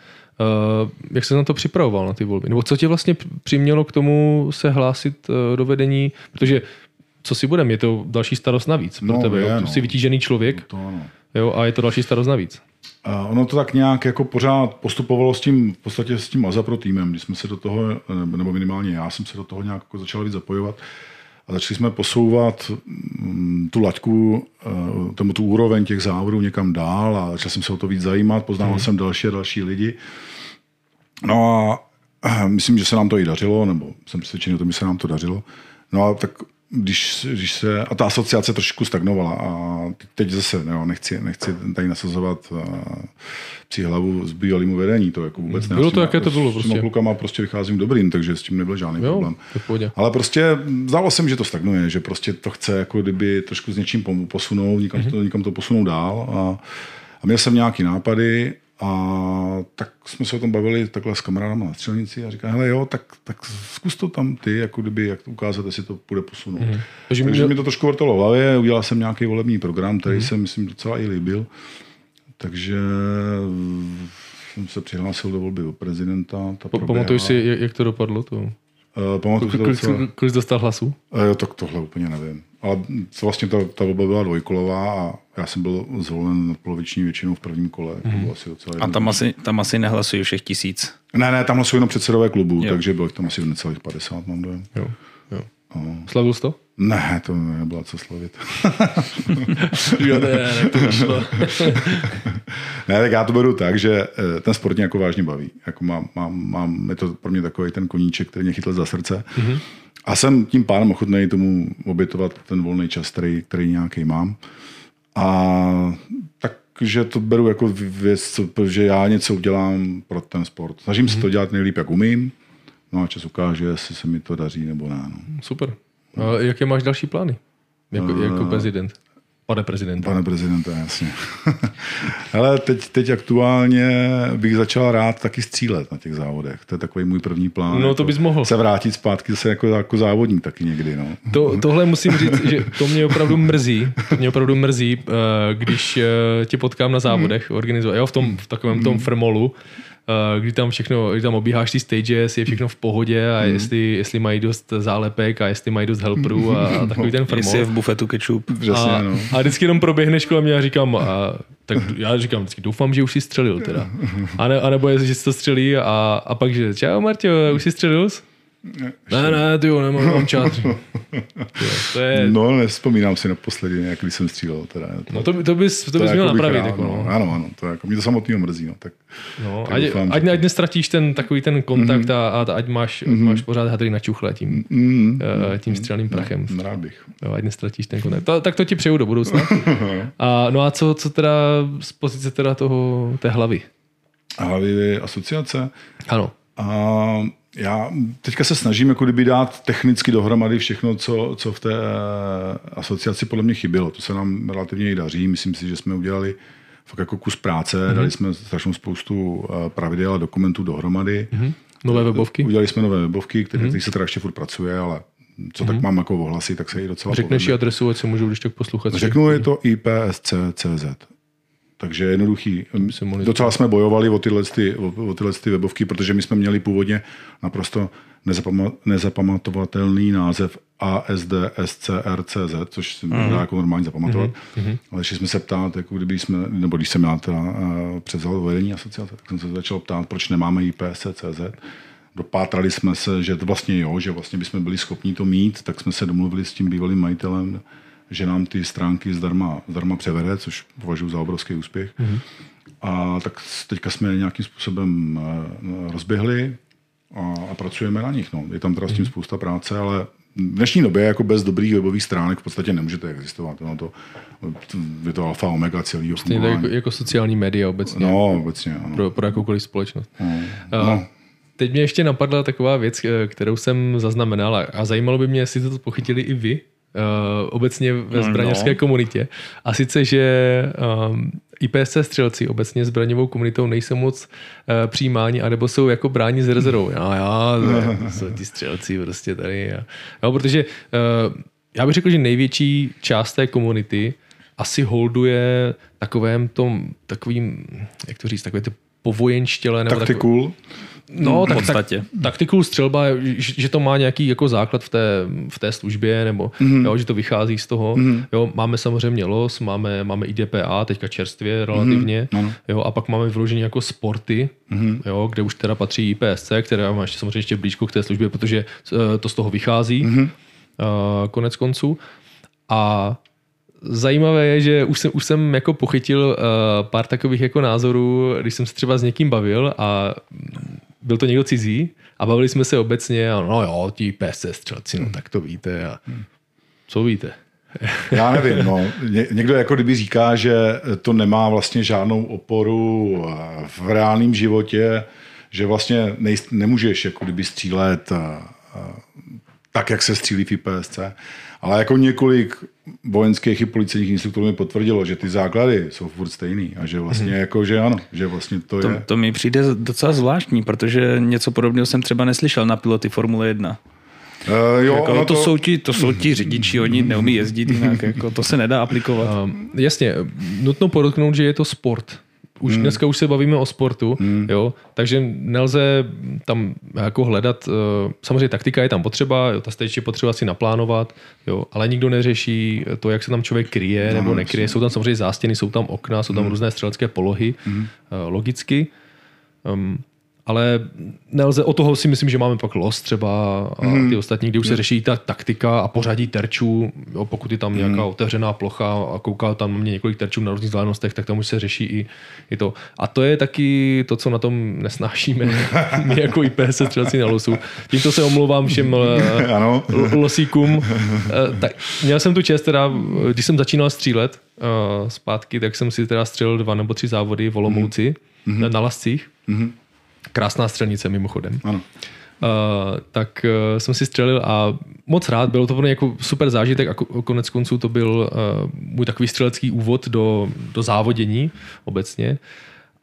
jak se na to připravoval na ty volby? Nebo co tě vlastně přimělo k tomu se hlásit uh, do vedení? Protože co si budeme, je to další starost navíc pro no, tebe. Je, jo? No. jsi vytížený člověk no, to ano. Jo, a je to další starost navíc. A ono to tak nějak jako pořád postupovalo s tím, v podstatě s tím Azapro týmem, když jsme se do toho, nebo minimálně já jsem se do toho nějak jako začal víc zapojovat. a začali jsme posouvat mm, tu laťku, eh, tomu tu úroveň těch závodů někam dál a začal jsem se o to víc zajímat, poznával hmm. jsem další a další lidi. No a eh, myslím, že se nám to i dařilo, nebo jsem přesvědčený o tom, že se nám to dařilo. No a tak když, když se, a ta asociace trošku stagnovala a teď zase, no, nechci, nechci tady nasazovat uh, při hlavu s bývalým vedení, to jako vůbec Bylo to, jaké to bylo prostě. S těma klukama prostě vycházím dobrým, takže s tím nebyl žádný jo, problém. Ale prostě zdálo se mi, že to stagnuje, že prostě to chce jako kdyby trošku s něčím posunout, někam, mm-hmm. to, někam to posunout dál a, a měl jsem nějaký nápady a tak jsme se o tom bavili takhle s kamarádama na střelnici a říká, hele jo, tak, tak zkus to tam ty, jako kdyby, jak to ukázat, jestli to bude posunout. Mm-hmm. Takže, Takže mě... mi to trošku vrtalo v hlavě, udělal jsem nějaký volební program, který mm-hmm. se, myslím, docela i líbil. Takže jsem se přihlásil do volby o prezidenta. Ta Pamatuješ si, jak to dopadlo? To? Uh, pamatuju si to docela... Kolik dostal hlasů? Uh, jo, tak tohle úplně nevím. Ale vlastně ta, ta volba byla dvojkolová a já jsem byl zvolen poloviční většinou v prvním kole. Mm. bylo asi docela a tam asi, tam asi nehlasují všech tisíc? Ne, ne, tam hlasují jenom předsedové klubu, jo. takže bylo tam asi necelých 50, mám dojem. Jo, jo. No. Slavil jsi to? Ne, to nebylo co slavit. jo, ne, ne, to nešlo. ne, tak já to beru tak, že eh, ten sport mě jako vážně baví. Jako mám, mám, mám, je to pro mě takový ten koníček, který mě chytl za srdce. Mm-hmm. A jsem tím pádem ochotný tomu obětovat ten volný čas, který, který nějaký mám. A takže to beru jako věc, že já něco udělám pro ten sport. Snažím mm-hmm. se to mhm. dělat nejlíp, jak umím. No a čas ukáže, jestli se mi to daří nebo ne. No. Super. A jaké máš další plány? Jako, uh, jako prezident? Pane prezidente. Pane prezidente, jasně. Ale teď, teď aktuálně bych začal rád taky střílet na těch závodech. To je takový můj první plán. No to bys mohl. Se vrátit zpátky zase jako, jako závodník taky někdy. No. To, tohle musím říct, že to mě opravdu mrzí. Mě opravdu mrzí, eh, když eh, tě potkám na závodech, organizuje, jo, v, tom, v takovém tom frmolu, Eh, kdy tam všechno, kdy tam obíháš ty stages, je všechno v pohodě a mm. jestli, jestli mají dost zálepek a jestli mají dost helperů a, a takový ten frmol. Jestli je v bufetu ketchup. Přesně, a, no. a vždycky jenom proběhneš kolem mě a říkám, a, tak já říkám vždycky, doufám, že už si střelil teda. A, ne, a nebo je, že jsi to střelí a, a pak, že čau Martio, už jsi střelil? Ne, ne, ne, ty jo, nemám, mám čas. to je... No, nespomínám si naposledy, jak když jsem střílel. Teda, to, no to, to bys, to, to bys měl jako napravit. Rád, jako, no. Ano, ano, to jako, mě to samotného mrzí. No, tak, no, tak ať, doufám, ať, ať, nestratíš ten takový ten kontakt mm-hmm. a, a ať máš, mm-hmm. máš pořád hadry na čuchle tím, mm-hmm. uh, tím střelným prachem. No, rád bych. No, ať nestratíš ten kontakt. To, tak to ti přeju do budoucna. a, no a co, co teda z pozice teda toho, té hlavy? Hlavy asociace? Ano. A já teďka se snažím jako kdyby dát technicky dohromady všechno, co, co v té eh, asociaci podle mě chybělo. To se nám relativně i daří. Myslím si, že jsme udělali fakt jako kus práce, mm-hmm. dali jsme strašnou spoustu eh, pravidel a dokumentů dohromady. Mm-hmm. Nové webovky? Udělali jsme nové webovky, které mm-hmm. se teda ještě furt pracuje, ale co mm-hmm. tak mhm. mám jako ohlasy, tak se i docela Řekneš povedli. adresu, ať se můžou když tak poslouchat. Řeknu, je to ipsc.cz. Takže jednoduchý. Docela jsme bojovali o tyhle, ty, o, o tyhle ty webovky, protože my jsme měli původně naprosto nezapamatovatelný název ASDSCRCZ, což si mm. dá jako normálně zapamatovat. Mm-hmm. Ale když jsme se ptát, jako kdyby jsme, nebo když jsem já teda uh, převzal vedení asociace, tak jsem se začal ptát, proč nemáme IPSCZ. Dopátrali jsme se, že to vlastně jo, že vlastně bychom byli schopni to mít, tak jsme se domluvili s tím bývalým majitelem že nám ty stránky zdarma, zdarma převede, což považuji za obrovský úspěch. Mm-hmm. A tak teďka jsme nějakým způsobem eh, rozběhli a, a pracujeme na nich. No. Je tam teda s tím mm-hmm. spousta práce, ale v dnešní době jako bez dobrých webových stránek v podstatě nemůžete existovat. No to, je to alfa omega celý. Stejně jako, jako sociální média obecně. No, obecně. Ano. Pro, pro jakoukoliv společnost. No. no. Teď mě ještě napadla taková věc, eh, kterou jsem zaznamenal a zajímalo by mě, jestli to pochytili i vy, obecně ve no, zbraněrské no. komunitě. A sice, že um, IPSC střelci obecně zbraňovou komunitou nejsou moc uh, přijímáni, anebo jsou jako bráni z rezervou. Já, já, jsou ti střelci prostě tady. A, no, protože uh, já bych řekl, že největší část té komunity asi holduje takovém tom, takovým, jak to říct, takové ty povojenštěle. Nebo Taktikul. Takový, No, tak, tak, taktikul střelba, že, že to má nějaký jako základ v té, v té službě, nebo mm-hmm. jo, že to vychází z toho. Mm-hmm. Jo, máme samozřejmě LOS, máme, máme IDPA, teďka čerstvě relativně, mm-hmm. jo, a pak máme vyloženě jako sporty, mm-hmm. jo, kde už teda patří IPSC, která má ještě samozřejmě ještě blízko k té službě, protože uh, to z toho vychází. Mm-hmm. uh, konec konců. A zajímavé je, že už jsem, už jsem jako pochytil uh, pár takových jako názorů, když jsem se třeba s někým bavil a byl to někdo cizí a bavili jsme se obecně a no jo, ti PSC střelci, no tak to víte a co víte? Já nevím, no. Ně, někdo jako kdyby říká, že to nemá vlastně žádnou oporu v reálném životě, že vlastně nej, nemůžeš jako kdyby střílet tak, jak se střílí v IPSC. Ale jako několik vojenských i policejních instruktorů mi potvrdilo, že ty základy jsou furt stejný a že vlastně hmm. jako, že ano, že vlastně to, to je... To mi přijde docela zvláštní, protože něco podobného jsem třeba neslyšel na piloty Formule 1. Uh, jo, jako, to, to, jsou ti, to jsou ti řidiči, oni neumí jezdit jinak, jako, to se nedá aplikovat. Um, jasně, nutno podotknout, že je to sport už hmm. dneska už se bavíme o sportu, hmm. jo, takže nelze tam jako hledat, uh, samozřejmě taktika je tam potřeba, jo, ta stage je potřeba si naplánovat, jo, ale nikdo neřeší to, jak se tam člověk kryje no, nebo nekryje. Jsou tam samozřejmě zástěny, jsou tam okna, jsou tam hmm. různé střelecké polohy, hmm. uh, logicky. Um, ale nelze, o toho si myslím, že máme pak los třeba a mm. ty ostatní, kde už se řeší ta taktika a pořadí terčů, jo, pokud je tam mm. nějaká otevřená plocha a kouká tam mě několik terčů na různých vzdálenostech, tak tam už se řeší i, i to. A to je taky to, co na tom nesnášíme, my jako IPS střelci na losu. Tímto se omlouvám všem eh, ano. losíkům. Eh, tak, měl jsem tu čest, teda, když jsem začínal střílet uh, zpátky, tak jsem si teda střelil dva nebo tři závody v Olomouci mm. na lascích. Mm. Krásná střelnice mimochodem. Ano. Uh, tak uh, jsem si střelil a moc rád, bylo to pro mě jako super zážitek a konec konců to byl uh, můj takový střelecký úvod do, do závodění obecně.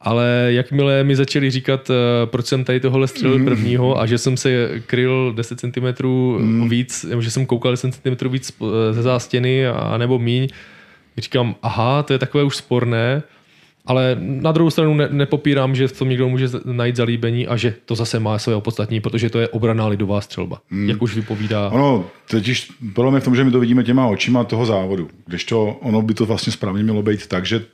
Ale jakmile mi začali říkat, uh, proč jsem tady tohle střelil mm. prvního a že jsem se kryl 10 cm mm. víc, že jsem koukal 10 cm víc ze zástěny a nebo míň, říkám, aha, to je takové už sporné, ale na druhou stranu ne, nepopírám, že v tom někdo může najít zalíbení a že to zase má své opodstatní, protože to je obraná lidová střelba, hmm. jak už vypovídá. Ono, totiž problém je v tom, že my to vidíme těma očima toho závodu, když to ono by to vlastně správně mělo být tak, že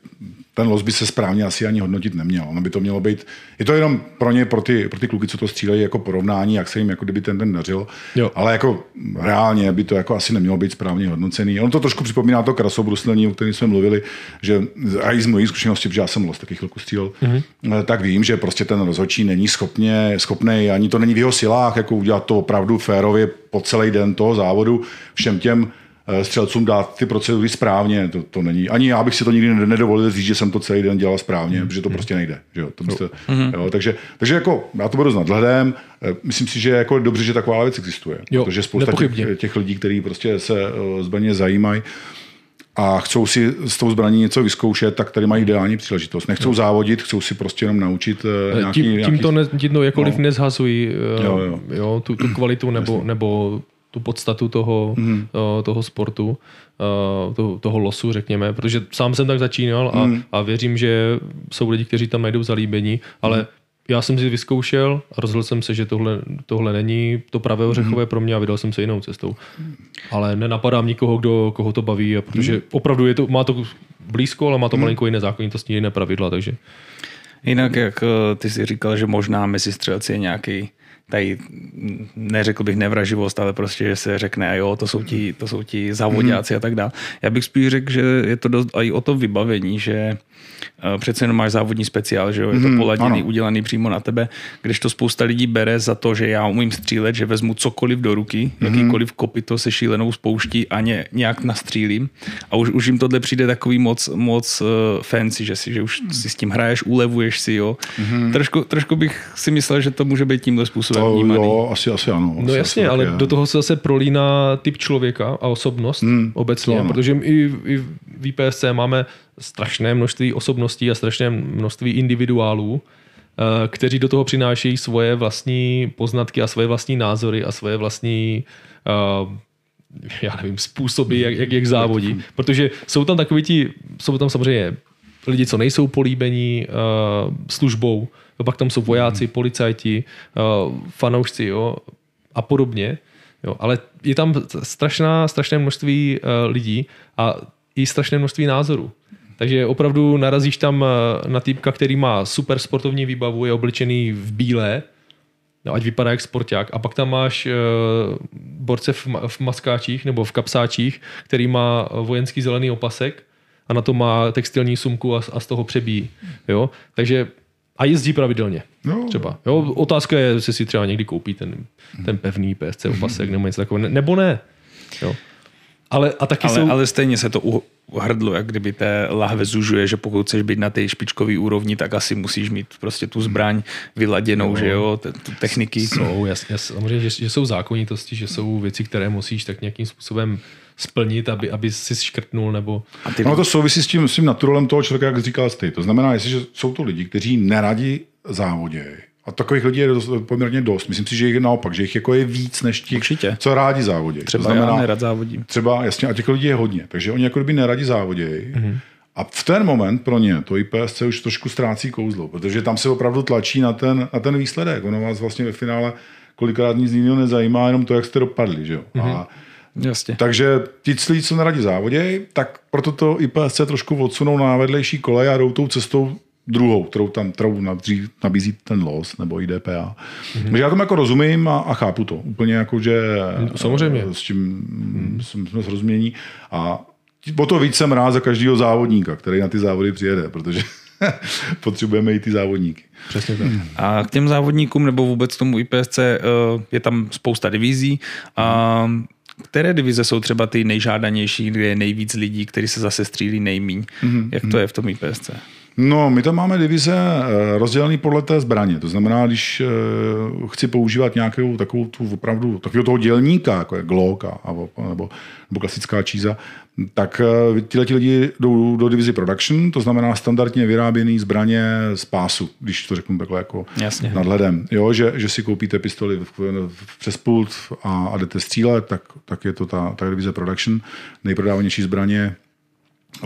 ten los by se správně asi ani hodnotit neměl. Ono by to mělo být, je to jenom pro ně, pro ty, pro ty kluky, co to střílejí, jako porovnání, jak se jim jako kdyby ten den dařil. Jo. Ale jako reálně by to jako asi nemělo být správně hodnocený. Ono to trošku připomíná to krasobruslení, o kterém jsme mluvili, že a i z mojí zkušenosti, že já jsem los taky chvilku střílel, mm-hmm. tak vím, že prostě ten rozhodčí není schopně, schopný, ani to není v jeho silách, jako udělat to opravdu férově po celý den toho závodu všem těm střelcům dát ty procedury správně. To, to není. Ani já bych si to nikdy nedovolil říct, že jsem to celý den dělal správně, mm. protože to prostě nejde. Že jo? To byste, mm. jo, takže, takže jako, já to budu s nadhledem. Eh, myslím si, že je jako dobře, že taková věc existuje. Jo, protože spousta těch, těch, lidí, kteří prostě se eh, zbraně zajímají, a chcou si s tou zbraní něco vyzkoušet, tak tady mají ideální příležitost. Nechcou no. závodit, chcou si prostě jenom naučit nějaký... Tím, tím to, ne, tím to jakkoliv no. nezhazují jo, jo. Jo, tu, tu kvalitu nebo, nebo tu podstatu toho, mm. toho sportu, eh, toho, toho losu, řekněme, protože sám jsem tak začínal a, mm. a věřím, že jsou lidi, kteří tam najdou zalíbení, ale mm. já jsem si vyzkoušel a rozhodl jsem se, že tohle, tohle není to pravé ořechové mm. pro mě a vydal jsem se jinou cestou. Ale nenapadám nikoho, kdo, koho to baví, a protože mm. opravdu je to, má to blízko, ale má to mm. malinko jiné zákonitosti, jiné pravidla, takže... Jinak, jak eh, ty jsi říkal, že možná mezi střelci je nějaký tady neřekl bych nevraživost, ale prostě, že se řekne, a jo, to jsou ti, to jsou ti závodáci mm. a tak dále. Já bych spíš řekl, že je to dost i o to vybavení, že Eh, přece jenom máš závodní speciál, že jo? je to mm, poladěný, udělaný přímo na tebe, když to spousta lidí bere za to, že já umím střílet, že vezmu cokoliv do ruky, mm. jakýkoliv kopito se šílenou spouští a ně, nějak nastřílím. A už, už jim tohle přijde takový moc, moc uh, fancy, že si, že už si s tím hraješ, ulevuješ si, jo. Mm. Trošku, trošku bych si myslel, že to může být tímhle způsobem to, vnímaný. Jo, asi, asi ano. No asi, jasně, asi ale je. do toho se zase prolíná typ člověka a osobnost mm. obecně, ano. protože i, i v IPSC máme strašné množství osobností a strašné množství individuálů, eh, kteří do toho přinášejí svoje vlastní poznatky a svoje vlastní názory a svoje vlastní uh, já nevím, způsoby, jak, jak, jak závodí. Protože jsou tam takový ti, jsou tam samozřejmě lidi, co nejsou políbení uh, službou, pak tam jsou vojáci, hmm. policajti, uh, fanoušci jo, a podobně. Jo, ale je tam strašná, strašné množství uh, lidí a i strašné množství názorů. Takže opravdu narazíš tam eh, na týpka, který má super sportovní výbavu, je oblečený v bílé, no, ať vypadá jak sporták. A pak tam máš uh, borce v, ma- v maskáčích nebo v kapsáčích, který má vojenský zelený opasek a na to má textilní sumku a, a z toho přebíjí. Jo? Takže a jezdí pravidelně. No. Třeba. Jo, otázka je, jestli si třeba někdy koupí ten, ten pevný PSC opasek nebo něco takového. Nebo ne. Jo. Ale, a taky Ale, jsou... ale stejně se to u- hrdlo, jak kdyby té lahve zužuje, že pokud chceš být na té špičkové úrovni, tak asi musíš mít prostě tu zbraň vyladěnou, že jo, te- tu techniky. Jsou, jasně, samozřejmě, že, že jsou zákonitosti, že jsou věci, které musíš tak nějakým způsobem splnit, aby, aby si škrtnul, nebo... A ty, Ono to souvisí s tím, s tím naturalem toho člověka, jak říkal ty. To znamená, jestliže jsou to lidi, kteří neradi závodějí, a takových lidí je dost, poměrně dost. Myslím si, že jich je naopak, že jich jako je víc než těch, Určitě. co rádi závodí. třeba to znamená, já nerad závodím. třeba, jasně, a těch lidí je hodně. Takže oni jako kdyby neradi závodějí. Mm-hmm. A v ten moment pro ně to IPSC už trošku ztrácí kouzlo, protože tam se opravdu tlačí na ten, na ten výsledek. Ono vás vlastně ve finále kolikrát nic jiného nezajímá, jenom to, jak jste dopadli. Že jo? Mm-hmm. A Jasně. takže ti lidi, co neradi závodějí, tak proto to IPSC trošku odsunou na vedlejší kole a jdou tou cestou druhou, kterou tam kterou nabízí, nabízí ten los nebo IDPA. Mm-hmm. Takže já tomu jako rozumím a, a chápu to. Úplně jako, že Samozřejmě. s tím mm. jsme zrozumění. A o to víc jsem rád za každého závodníka, který na ty závody přijede, protože potřebujeme i ty závodníky. Přesně tak. A k těm závodníkům nebo vůbec tomu IPSC eh, je tam spousta divizí. A které divize jsou třeba ty nejžádanější, kde je nejvíc lidí, kteří se zase střílí nejmíň? Mm-hmm. Jak to je v tom IPSC? No, my tam máme divize eh, rozdělený podle té zbraně. To znamená, když eh, chci používat nějakou takovou tu opravdu, takového toho dělníka, jako je Glock a, a, nebo, nebo klasická číza, tak eh, tihle ti lidi jdou do divizi production, to znamená standardně vyráběný zbraně z pásu, když to řeknu takhle jako Jasně. nadhledem. Jo, že, že si koupíte pistoli v, v, přes pult a, a jdete střílet, tak, tak je to ta, ta divize production. Nejprodávanější zbraně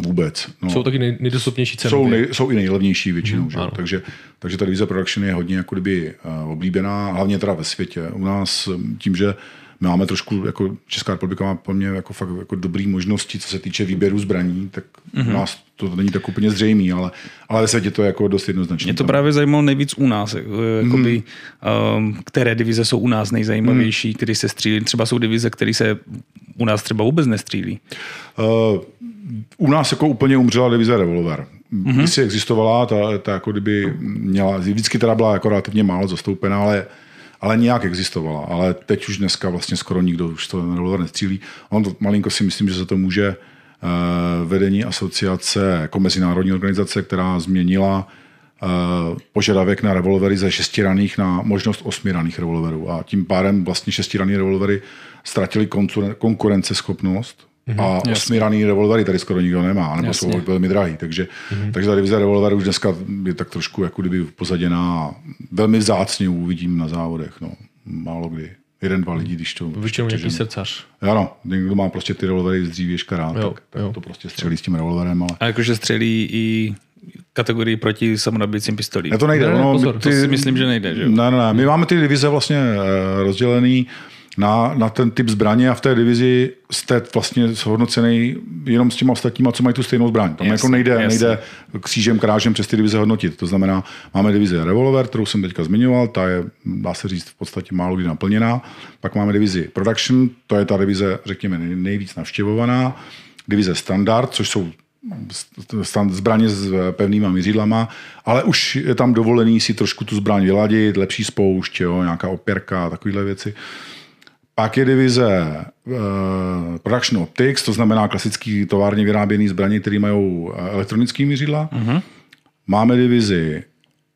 vůbec. No. Jsou taky nej, nejdostupnější ceny. Jsou, nej, jsou i nejlevnější většinou. Mm, že? Takže, takže ta divize production je hodně jako kdyby uh, oblíbená, hlavně teda ve světě. U nás um, tím, že my máme trošku, jako Česká republika má po mně jako fakt jako dobrý možnosti, co se týče výběru zbraní, tak mm-hmm. u nás to není tak úplně zřejmý, ale, ale ve světě to je jako dost jednoznačné. Mě to právě zajímalo nejvíc u nás, eh, jakoby, um, které divize jsou u nás nejzajímavější, které se střílí. Třeba jsou divize, které se u nás třeba vůbec nestřílí. Uh, u nás jako úplně umřela divize Revolver. Mm-hmm. Když si existovala, ta, ta jako kdyby měla, vždycky teda byla jako relativně málo zastoupená, ale ale nějak existovala. Ale teď už dneska vlastně skoro nikdo už to revolver nestřílí. On to malinko si myslím, že se to může uh, vedení asociace jako mezinárodní organizace, která změnila uh, požadavek na revolvery ze šestiraných na možnost osmiraných revolverů. A tím pádem vlastně šestiraný revolvery ztratili konkurenceschopnost a osmíraný revolvery tady skoro nikdo nemá, nebo Jasně. jsou velmi drahý. Takže, mm-hmm. takže ta divize revolveru už dneska je tak trošku jako kdyby pozaděná a velmi vzácně uvidím na závodech. No. Málo kdy. Jeden, dva lidi, když to... Většinou nějaký srdcař. Ano, někdo má prostě ty revolvery z dřívěžka rád, Jo, tak, tak jo. to prostě střelí s tím revolverem, ale... A jakože střelí i kategorii proti samonabíjecím pistolím. Ne, to nejde. Ne, ono, pozor, my To si myslím, že nejde, že? Ne, ne, ne. My máme ty divize vlastně eh, rozdělený na, na ten typ zbraně a v té divizi jste vlastně shodnocený jenom s těma ostatníma, co mají tu stejnou zbraň. Tam Jasně, jako nejde, jasně. nejde křížem, krážem přes ty divize hodnotit. To znamená, máme divizi revolver, kterou jsem teďka zmiňoval, ta je, dá se říct, v podstatě málo kdy naplněná. Pak máme divizi production, to je ta divize, řekněme, nej- nejvíc navštěvovaná. Divize standard, což jsou zbraně s pevnýma měřidlama, ale už je tam dovolený si trošku tu zbraň vyladit, lepší spoušť, jo, nějaká opěrka, takovéhle věci. Pak je divize uh, Production Optics, to znamená klasický továrně vyráběný zbraně, které mají eh, elektronické měřidla. Uh-huh. Máme divizi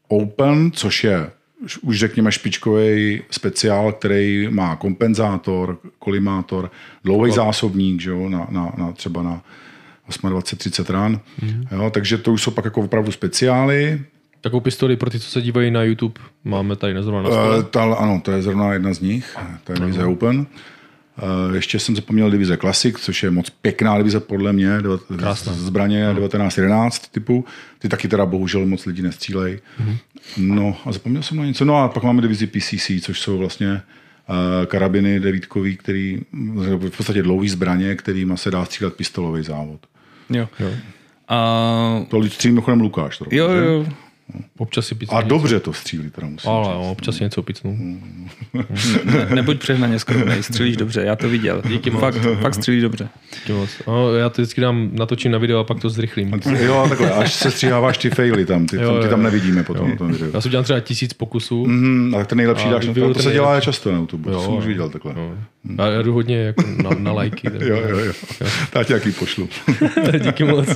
Open, což je už- už řekněme špičkový speciál, který má kompenzátor, kolimátor, dlouhý zásobník, že jo, na, na, na, třeba na 28-30 ran. Mm. Jo, takže to už jsou pak jako opravdu speciály. Takovou pistoli pro ty, co se dívají na YouTube, máme tady na zrovna na stole. Uh, ta, ano, to je zrovna jedna z nich, to je divize Open. Uh, ještě jsem zapomněl divize Classic, což je moc pěkná divize podle mě, Krásná. zbraně 1911 typu. Ty taky teda bohužel moc lidí nestřílej. No a zapomněl jsem na něco. No a pak máme divizi PCC, což jsou vlastně uh, karabiny devítkový, který v podstatě dlouhý zbraně, kterým se dá střílet pistolový závod. Jo. jo. A, To střílí mimochodem Lukáš. Trochu, jo, že? jo. Občas si A dobře to střílí, teda musím Ale říct. jo, občas si něco picnu. Ne, nebuď přehnaně skromný, střílíš dobře, já to viděl. Díky fakt, fakt střílíš dobře. Díky moc. No, já to vždycky dám, natočím na video a pak to zrychlím. Jo, takhle, až se stříháváš ty faily tam, ty, Jo, tam, ty jo, tam jo. nevidíme potom tom videu. Já si udělám třeba tisíc pokusů. Mhm, ale ten nejlepší A dáš na to, to se dělá nejlepší. často na YouTube, to jsem už viděl takhle. No. A já jdu hodně jako na, na lajky. tak- Jo, jo, jo. Já ti jaký pošlu. Díky moc.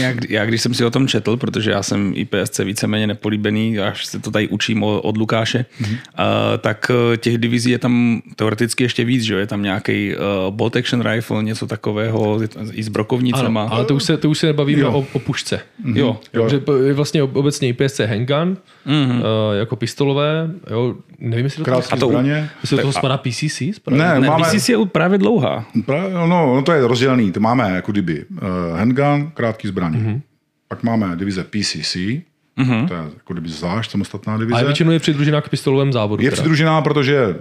Já, já, když jsem si o tom četl, protože já jsem IPSC víceméně nepolíbený, až se to tady učím od Lukáše, mm-hmm. uh, tak eh, těch divizí je tam teoreticky ještě víc, že jo? Je tam nějaký uh, bolt action rifle, něco takového, i s brokovnicema. Ano, ale to už se, to už se nebavíme Jo. o, o pušce. Jo, jo. Jo. Po- je vlastně ob- obecně IPSC handgun, Mhm. mm-hmm. uh, jako pistolové, jo, nevím, jestli do toho, to zbraně. jestli do toho spadá PCC? Spadá? Ne, Ne, máme, BCC je právě dlouhá. Právě, no, no, to je rozdělený. To máme jako kdyby uh, handgun, krátký zbraně. Mhm. Mm-hmm. Pak máme divize PCC, mm-hmm. to je jako kdyby zvlášť samostatná divize. Ale většinou je přidružená k pistolovém závodu. Je teda. přidružená, protože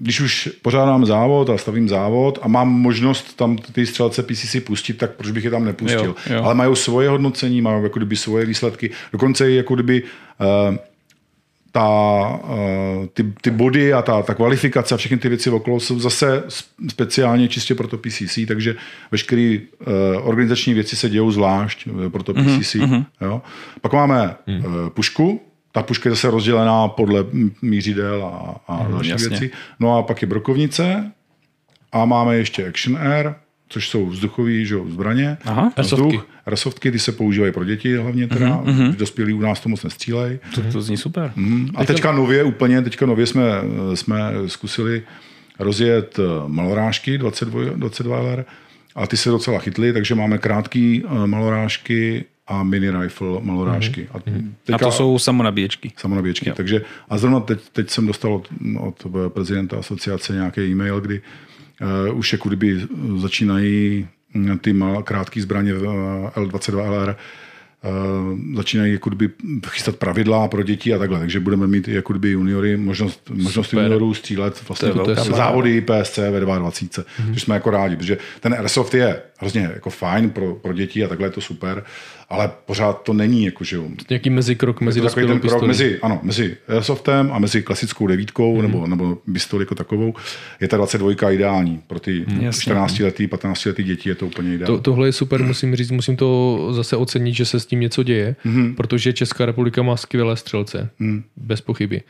když už pořádám závod a stavím závod a mám možnost tam ty střelce PCC pustit, tak proč bych je tam nepustil? Jo, jo. Ale mají svoje hodnocení, mají jako kdyby svoje výsledky. Dokonce i jako kdyby uh, ta, uh, ty, ty body a ta, ta kvalifikace a všechny ty věci okolo jsou zase speciálně čistě pro to PCC, takže veškeré uh, organizační věci se dějou zvlášť eh, pro to PCC. Mm-hmm. Jo? Pak máme mm. uh, pušku, ta puška je zase rozdělená podle mířidel a, a další jasně. věci. No a pak je brokovnice a máme ještě Action Air, což jsou vzduchové že, jo, zbraně. Aha. Airsoftky. Vzduch, airsoftky, ty se používají pro děti hlavně teda. Mm-hmm. Dospělí u nás to moc nestřílejí. To, to zní super. Mm. A teďka nově úplně, teďka nově jsme, jsme zkusili rozjet eh, malorážky 22, 22 LR a ty se docela chytly, takže máme krátký eh, malorážky a mini rifle malorážky. A, A to jsou samonabíječky. samonabíječky. Takže a zrovna teď, teď jsem dostal od, od prezidenta asociace nějaký e-mail, kdy uh, uh, už jako kdyby eh, začínají mm, ty mal, krátké zbraně eh, L22LR začínají jako kdyby chystat pravidla pro děti a takhle, takže budeme mít jako kdyby juniory, možnost, možnost Super. juniorů střílet vlastně To je velká v závody PSC ve 22, mm-hmm. což jsme jako rádi, protože ten Airsoft je hrozně jako fajn pro, pro děti a takhle je to super, ale pořád to není jako, že jo, Nějaký mezikrok mezi je to takový ten krok mezi, ano, mezi Airsoftem a mezi klasickou devítkou mm-hmm. nebo, nebo pistoli jako takovou. Je ta 22 ideální. Pro ty mm, Jasně. 14 letý, 15 letý děti je to úplně ideální. To, tohle je super, musím říct, musím to zase ocenit, že se s tím něco děje, mm-hmm. protože Česká republika má skvělé střelce, mm. bez pochyby.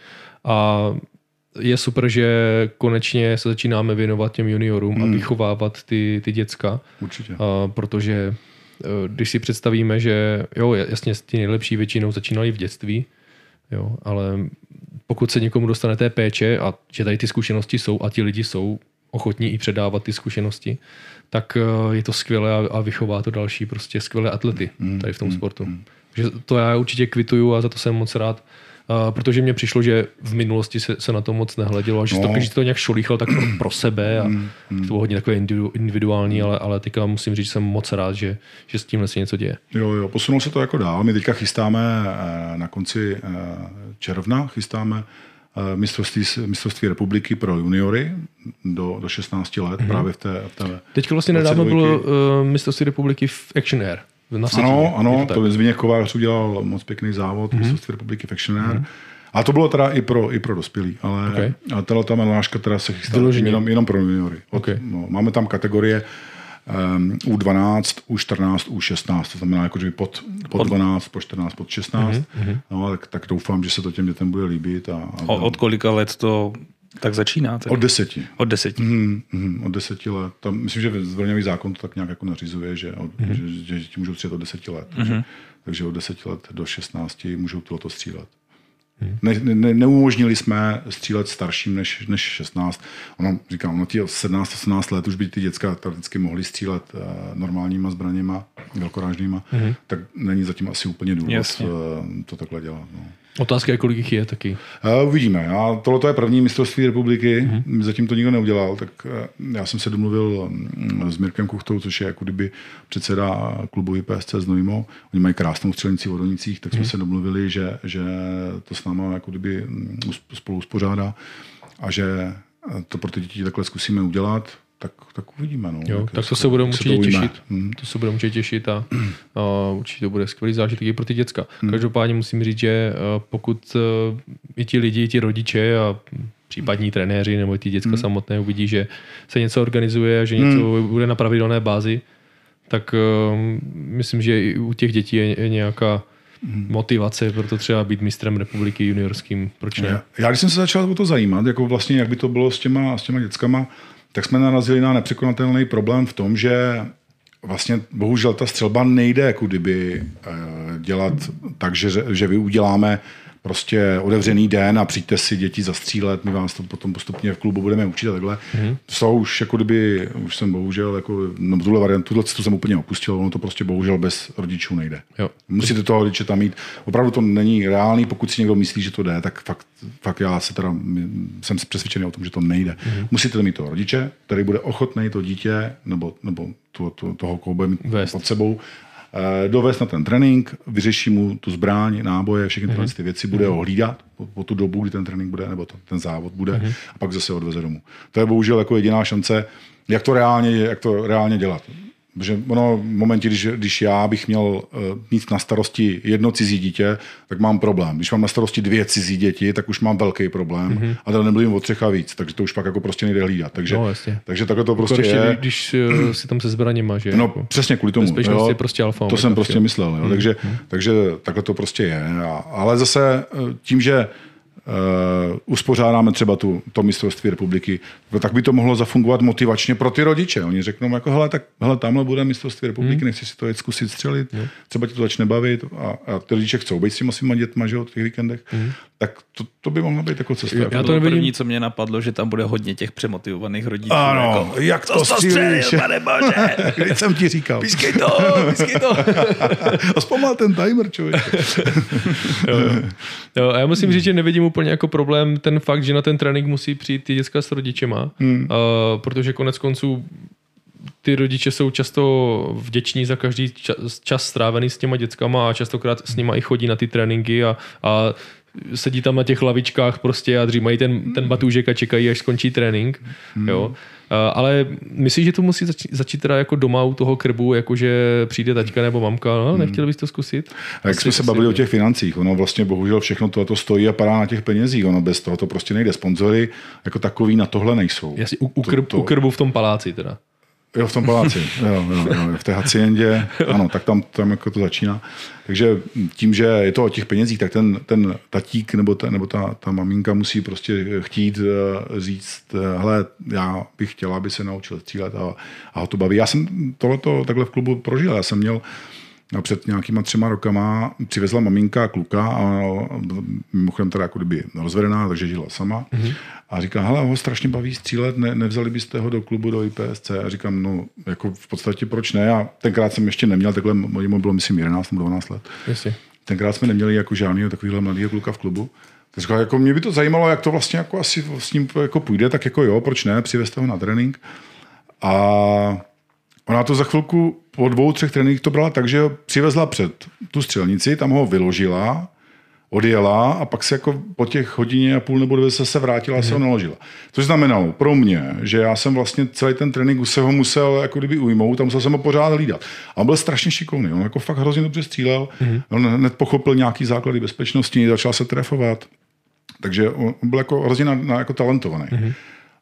A je super, že konečně se začínáme věnovat těm juniorům mm. a vychovávat ty, ty děcka, Určitě. a, protože eh, když si představíme, že jo, jasně ti nejlepší většinou začínali v dětství, jo, ale pokud se někomu dostane té péče a že tady ty zkušenosti jsou a ti lidi jsou ochotní i předávat ty zkušenosti, tak eh, je to skvělé a, a vychová to další prostě skvělé atlety tady v tom sportu. Takže to já určitě kvituju a za to jsem moc rád. Uh, protože mně přišlo, že v minulosti se, se na to moc nehledělo a že no. to, když to nějak šolíchal tak pro, sebe a to bylo hodně takové individu- individuální, ale, ale teďka musím říct, že jsem moc rád, že, že s tímhle se něco děje. Jo, jo, posunulo se to jako dál. My teďka chystáme eh, na konci eh, června, chystáme eh, mistrovství, mistrovství republiky pro juniory do, do 16 let mm-hmm. právě v té, v té Teďka vlastně nedávno 22. bylo uh, mistrovství republiky v Action Air. Na. Ano, Je ano, to Zbigněk Kovář udělal moc pěkný závod, mm-hmm. mistrovství republiky Factioner. Mm-hmm. A to bylo teda i pro, i pro dospělí, ale Okay. tahle ta meláška teda se chystá jenom, jenom pro juniory. Od, Okay. no, máme tam kategorie um, U12, U14, U16, to znamená jako, že pod, pod 12, pod 14, pod 16. Mm-hmm. No, tak, tak doufám, že se to těm dětem bude líbit. A, a O, od kolika let to tak začíná? Tedy? od deseti. od deseti. Mm, mm, od deseti let. Tam, myslím, že zbrojňový zákon to tak nějak jako nařizuje, že, od, Mhm. mm-hmm. že, že děti můžou střílet od deseti let. Takže, mm-hmm. takže od deseti let do 16 můžou tohoto střílet. Ne, ne, neumožnili jsme střílet starším než, než 16. Ono, říkám, ono ti 17-18 let už by ty děcka teoreticky mohly střílet uh, normálníma zbraněma, velkorážnýma, mm-hmm. tak není zatím asi úplně důvod Jasně. uh, to takhle dělat. No. Otázka je, kolik jich je taky. Uh, uvidíme. Já, tohle je první mistrovství republiky, mm-hmm. zatím to nikdo neudělal, tak uh, já jsem se domluvil mm, s Mirkem Kuchtou, což je jako kdyby předseda klubu IPSC z Nojmo. Oni mají krásnou střelnici v Vodonicích, tak jsme mm-hmm. se domluvili, že, že to s náma jako kdyby mm, spolu uspořádá a že eh, to pro ty děti takhle zkusíme udělat. Tak, tak uvidíme. No. Jo, tak to se budeme určitě těšit. Hmm. To se budeme určitě těšit a, a určitě to bude skvělý zážitek i pro ty děcka. Každopádně musím říct, že eh, pokud eh, i ti lidi, i ti rodiče a případní trenéři nebo ty děcka samotné uvidí, že se něco organizuje a že něco bude na pravidelné bázi, tak eh, myslím, že i u těch dětí je, je nějaká motivace pro to třeba být mistrem republiky juniorským. Proč ne? Já, já když jsem se začal o to zajímat, jako vlastně jak by to bylo s těma, s těma dětskama, tak jsme narazili na nepřekonatelný problém v tom, že vlastně bohužel ta střelba nejde jako kdyby eh, dělat tak, že, že vy uděláme prostě otevřený den a přijďte si děti zastřílet, my vás to potom postupně v klubu budeme učit a takhle. Mm-hmm. To už jako kdyby, už jsem bohužel, jako, no tuhle variantu, tuhle cestu jsem úplně opustil, ono to prostě bohužel bez rodičů nejde. Jo. Musíte toho rodiče tam mít. Opravdu to není reálný, pokud si někdo myslí, že to jde, tak fakt, fakt já se teda, jsem přesvědčený o tom, že to nejde. Mm-hmm. Musíte mít toho rodiče, který bude ochotný to dítě nebo, nebo to, to, toho, koho bude mít pod sebou, dovést na ten trénink, vyřeší mu tu zbraň, náboje, všechny tyhle ty věci, bude ho hlídat po, po tu dobu, kdy ten trénink bude, nebo to, ten závod bude, a pak zase odveze domů. To je bohužel jako jediná šance, jak to reálně, jak to reálně dělat. Protože ono v momentě, když, když já bych měl uh, mít na starosti jedno cizí dítě, tak mám problém. Když mám na starosti dvě cizí děti, tak už mám velký problém. Mm-hmm. A to nemluvím o třech a víc, takže to už pak jako prostě nejde hlídat. Takže, No, jasně. takže takhle to prostě Prostě, je. když eh, si tam se zbraněma, že? No jako. přesně kvůli tomu. Bezpečnost je prostě alfa To jsem prostě myslel. Jo. Takže, takže takhle to prostě je. A, ale zase eh, tím, že uh, uspořádáme třeba tu, to mistrovství republiky, no, tak by to mohlo zafungovat motivačně pro ty rodiče. Oni řeknou, jako, hele, tak hele, tamhle bude mistrovství republiky, hmm. nechci si to jet zkusit střelit, hmm. třeba ti to začne bavit a, a ty rodiče chcou být s těma svýma dětma, že jo, v těch víkendech, hmm. tak to, to by mohla být jako cesta. Já jako to to bylo nevidím. první, co mě napadlo, že tam bude hodně těch přemotivovaných rodičů. Ano, jako, jak to "Co jsi střílíš?" střelil, pane bože? Když jsem ti říkal. Pískej to, pískej to. A zpomal ten timer, člověk. Jo, a já musím říct, že nevidím úplně jako problém ten fakt, že na ten trénink musí přijít ty děcka s rodičema, hmm. uh, protože konec konců ty rodiče jsou často vděční za každý čas, čas strávený s těma dětskama a častokrát s nima i chodí na ty tréninky a, a sedí tam na těch lavičkách prostě a dřímají ten, ten batůžek a čekají, až skončí trénink. Hmm. Jo. Uh, ale myslím, že to musí začít, začít teda jako doma u toho krbu, jakože přijde taťka nebo mamka, no, nechtěl bys to zkusit? A jak jsme se bavili o těch financích, ono vlastně bohužel všechno tohle stojí a padá na těch penězích, ono bez toho to prostě nejde. Sponzory jako takový na tohle nejsou. Jasně, u, u, krb, to- u krbu v tom paláci teda. Jo, v tom paláci, jo, jo, jo, v té haciendě, ano, tak tam, tam jako to začíná. Takže tím, že je to o těch penězích, tak ten, ten tatík nebo, ta, nebo ta, ta maminka musí prostě chtít eh, říct, eh, hele, já bych chtěla, aby se naučil střílet a, a ho to baví. Já jsem tohleto takhle v klubu prožil. Já jsem měl a před nějakýma třema rokama přivezla maminka kluka a mimochodem teda jako kdyby rozvedená, takže žila sama. Mm-hmm. A říká, hele, ho strašně baví střílet, ne, nevzali byste ho do klubu, do IPSC? A říkám, no, jako v podstatě proč ne? A tenkrát jsem ještě neměl, takhle mu bylo, myslím, 11 nebo 12 let. Jasně. Tenkrát jsme neměli jako žádného takového mladého kluka v klubu. Tak říkal, jako mě by to zajímalo, jak to vlastně jako asi s ním jako půjde, tak jako jo, proč ne, přivezte ho na trénink. A ona to za chvilku po dvou, třech tréninkách to brala tak, že ho přivezla před tu střelnici, tam ho vyložila, odjela a pak se jako po těch hodině a půl nebo dvě se, se vrátila a se ho naložila. Což znamenalo pro mě, že já jsem vlastně celý ten trénink se ho musel jako kdyby ujmout a musel jsem ho pořád hlídat. A on byl strašně šikovný, on jako fakt hrozně dobře střílel, mm-hmm. on hned pochopil nějaký základy bezpečnosti, začal se trefovat. Takže on on byl jako hrozně na, na, jako talentovaný. Mm-hmm.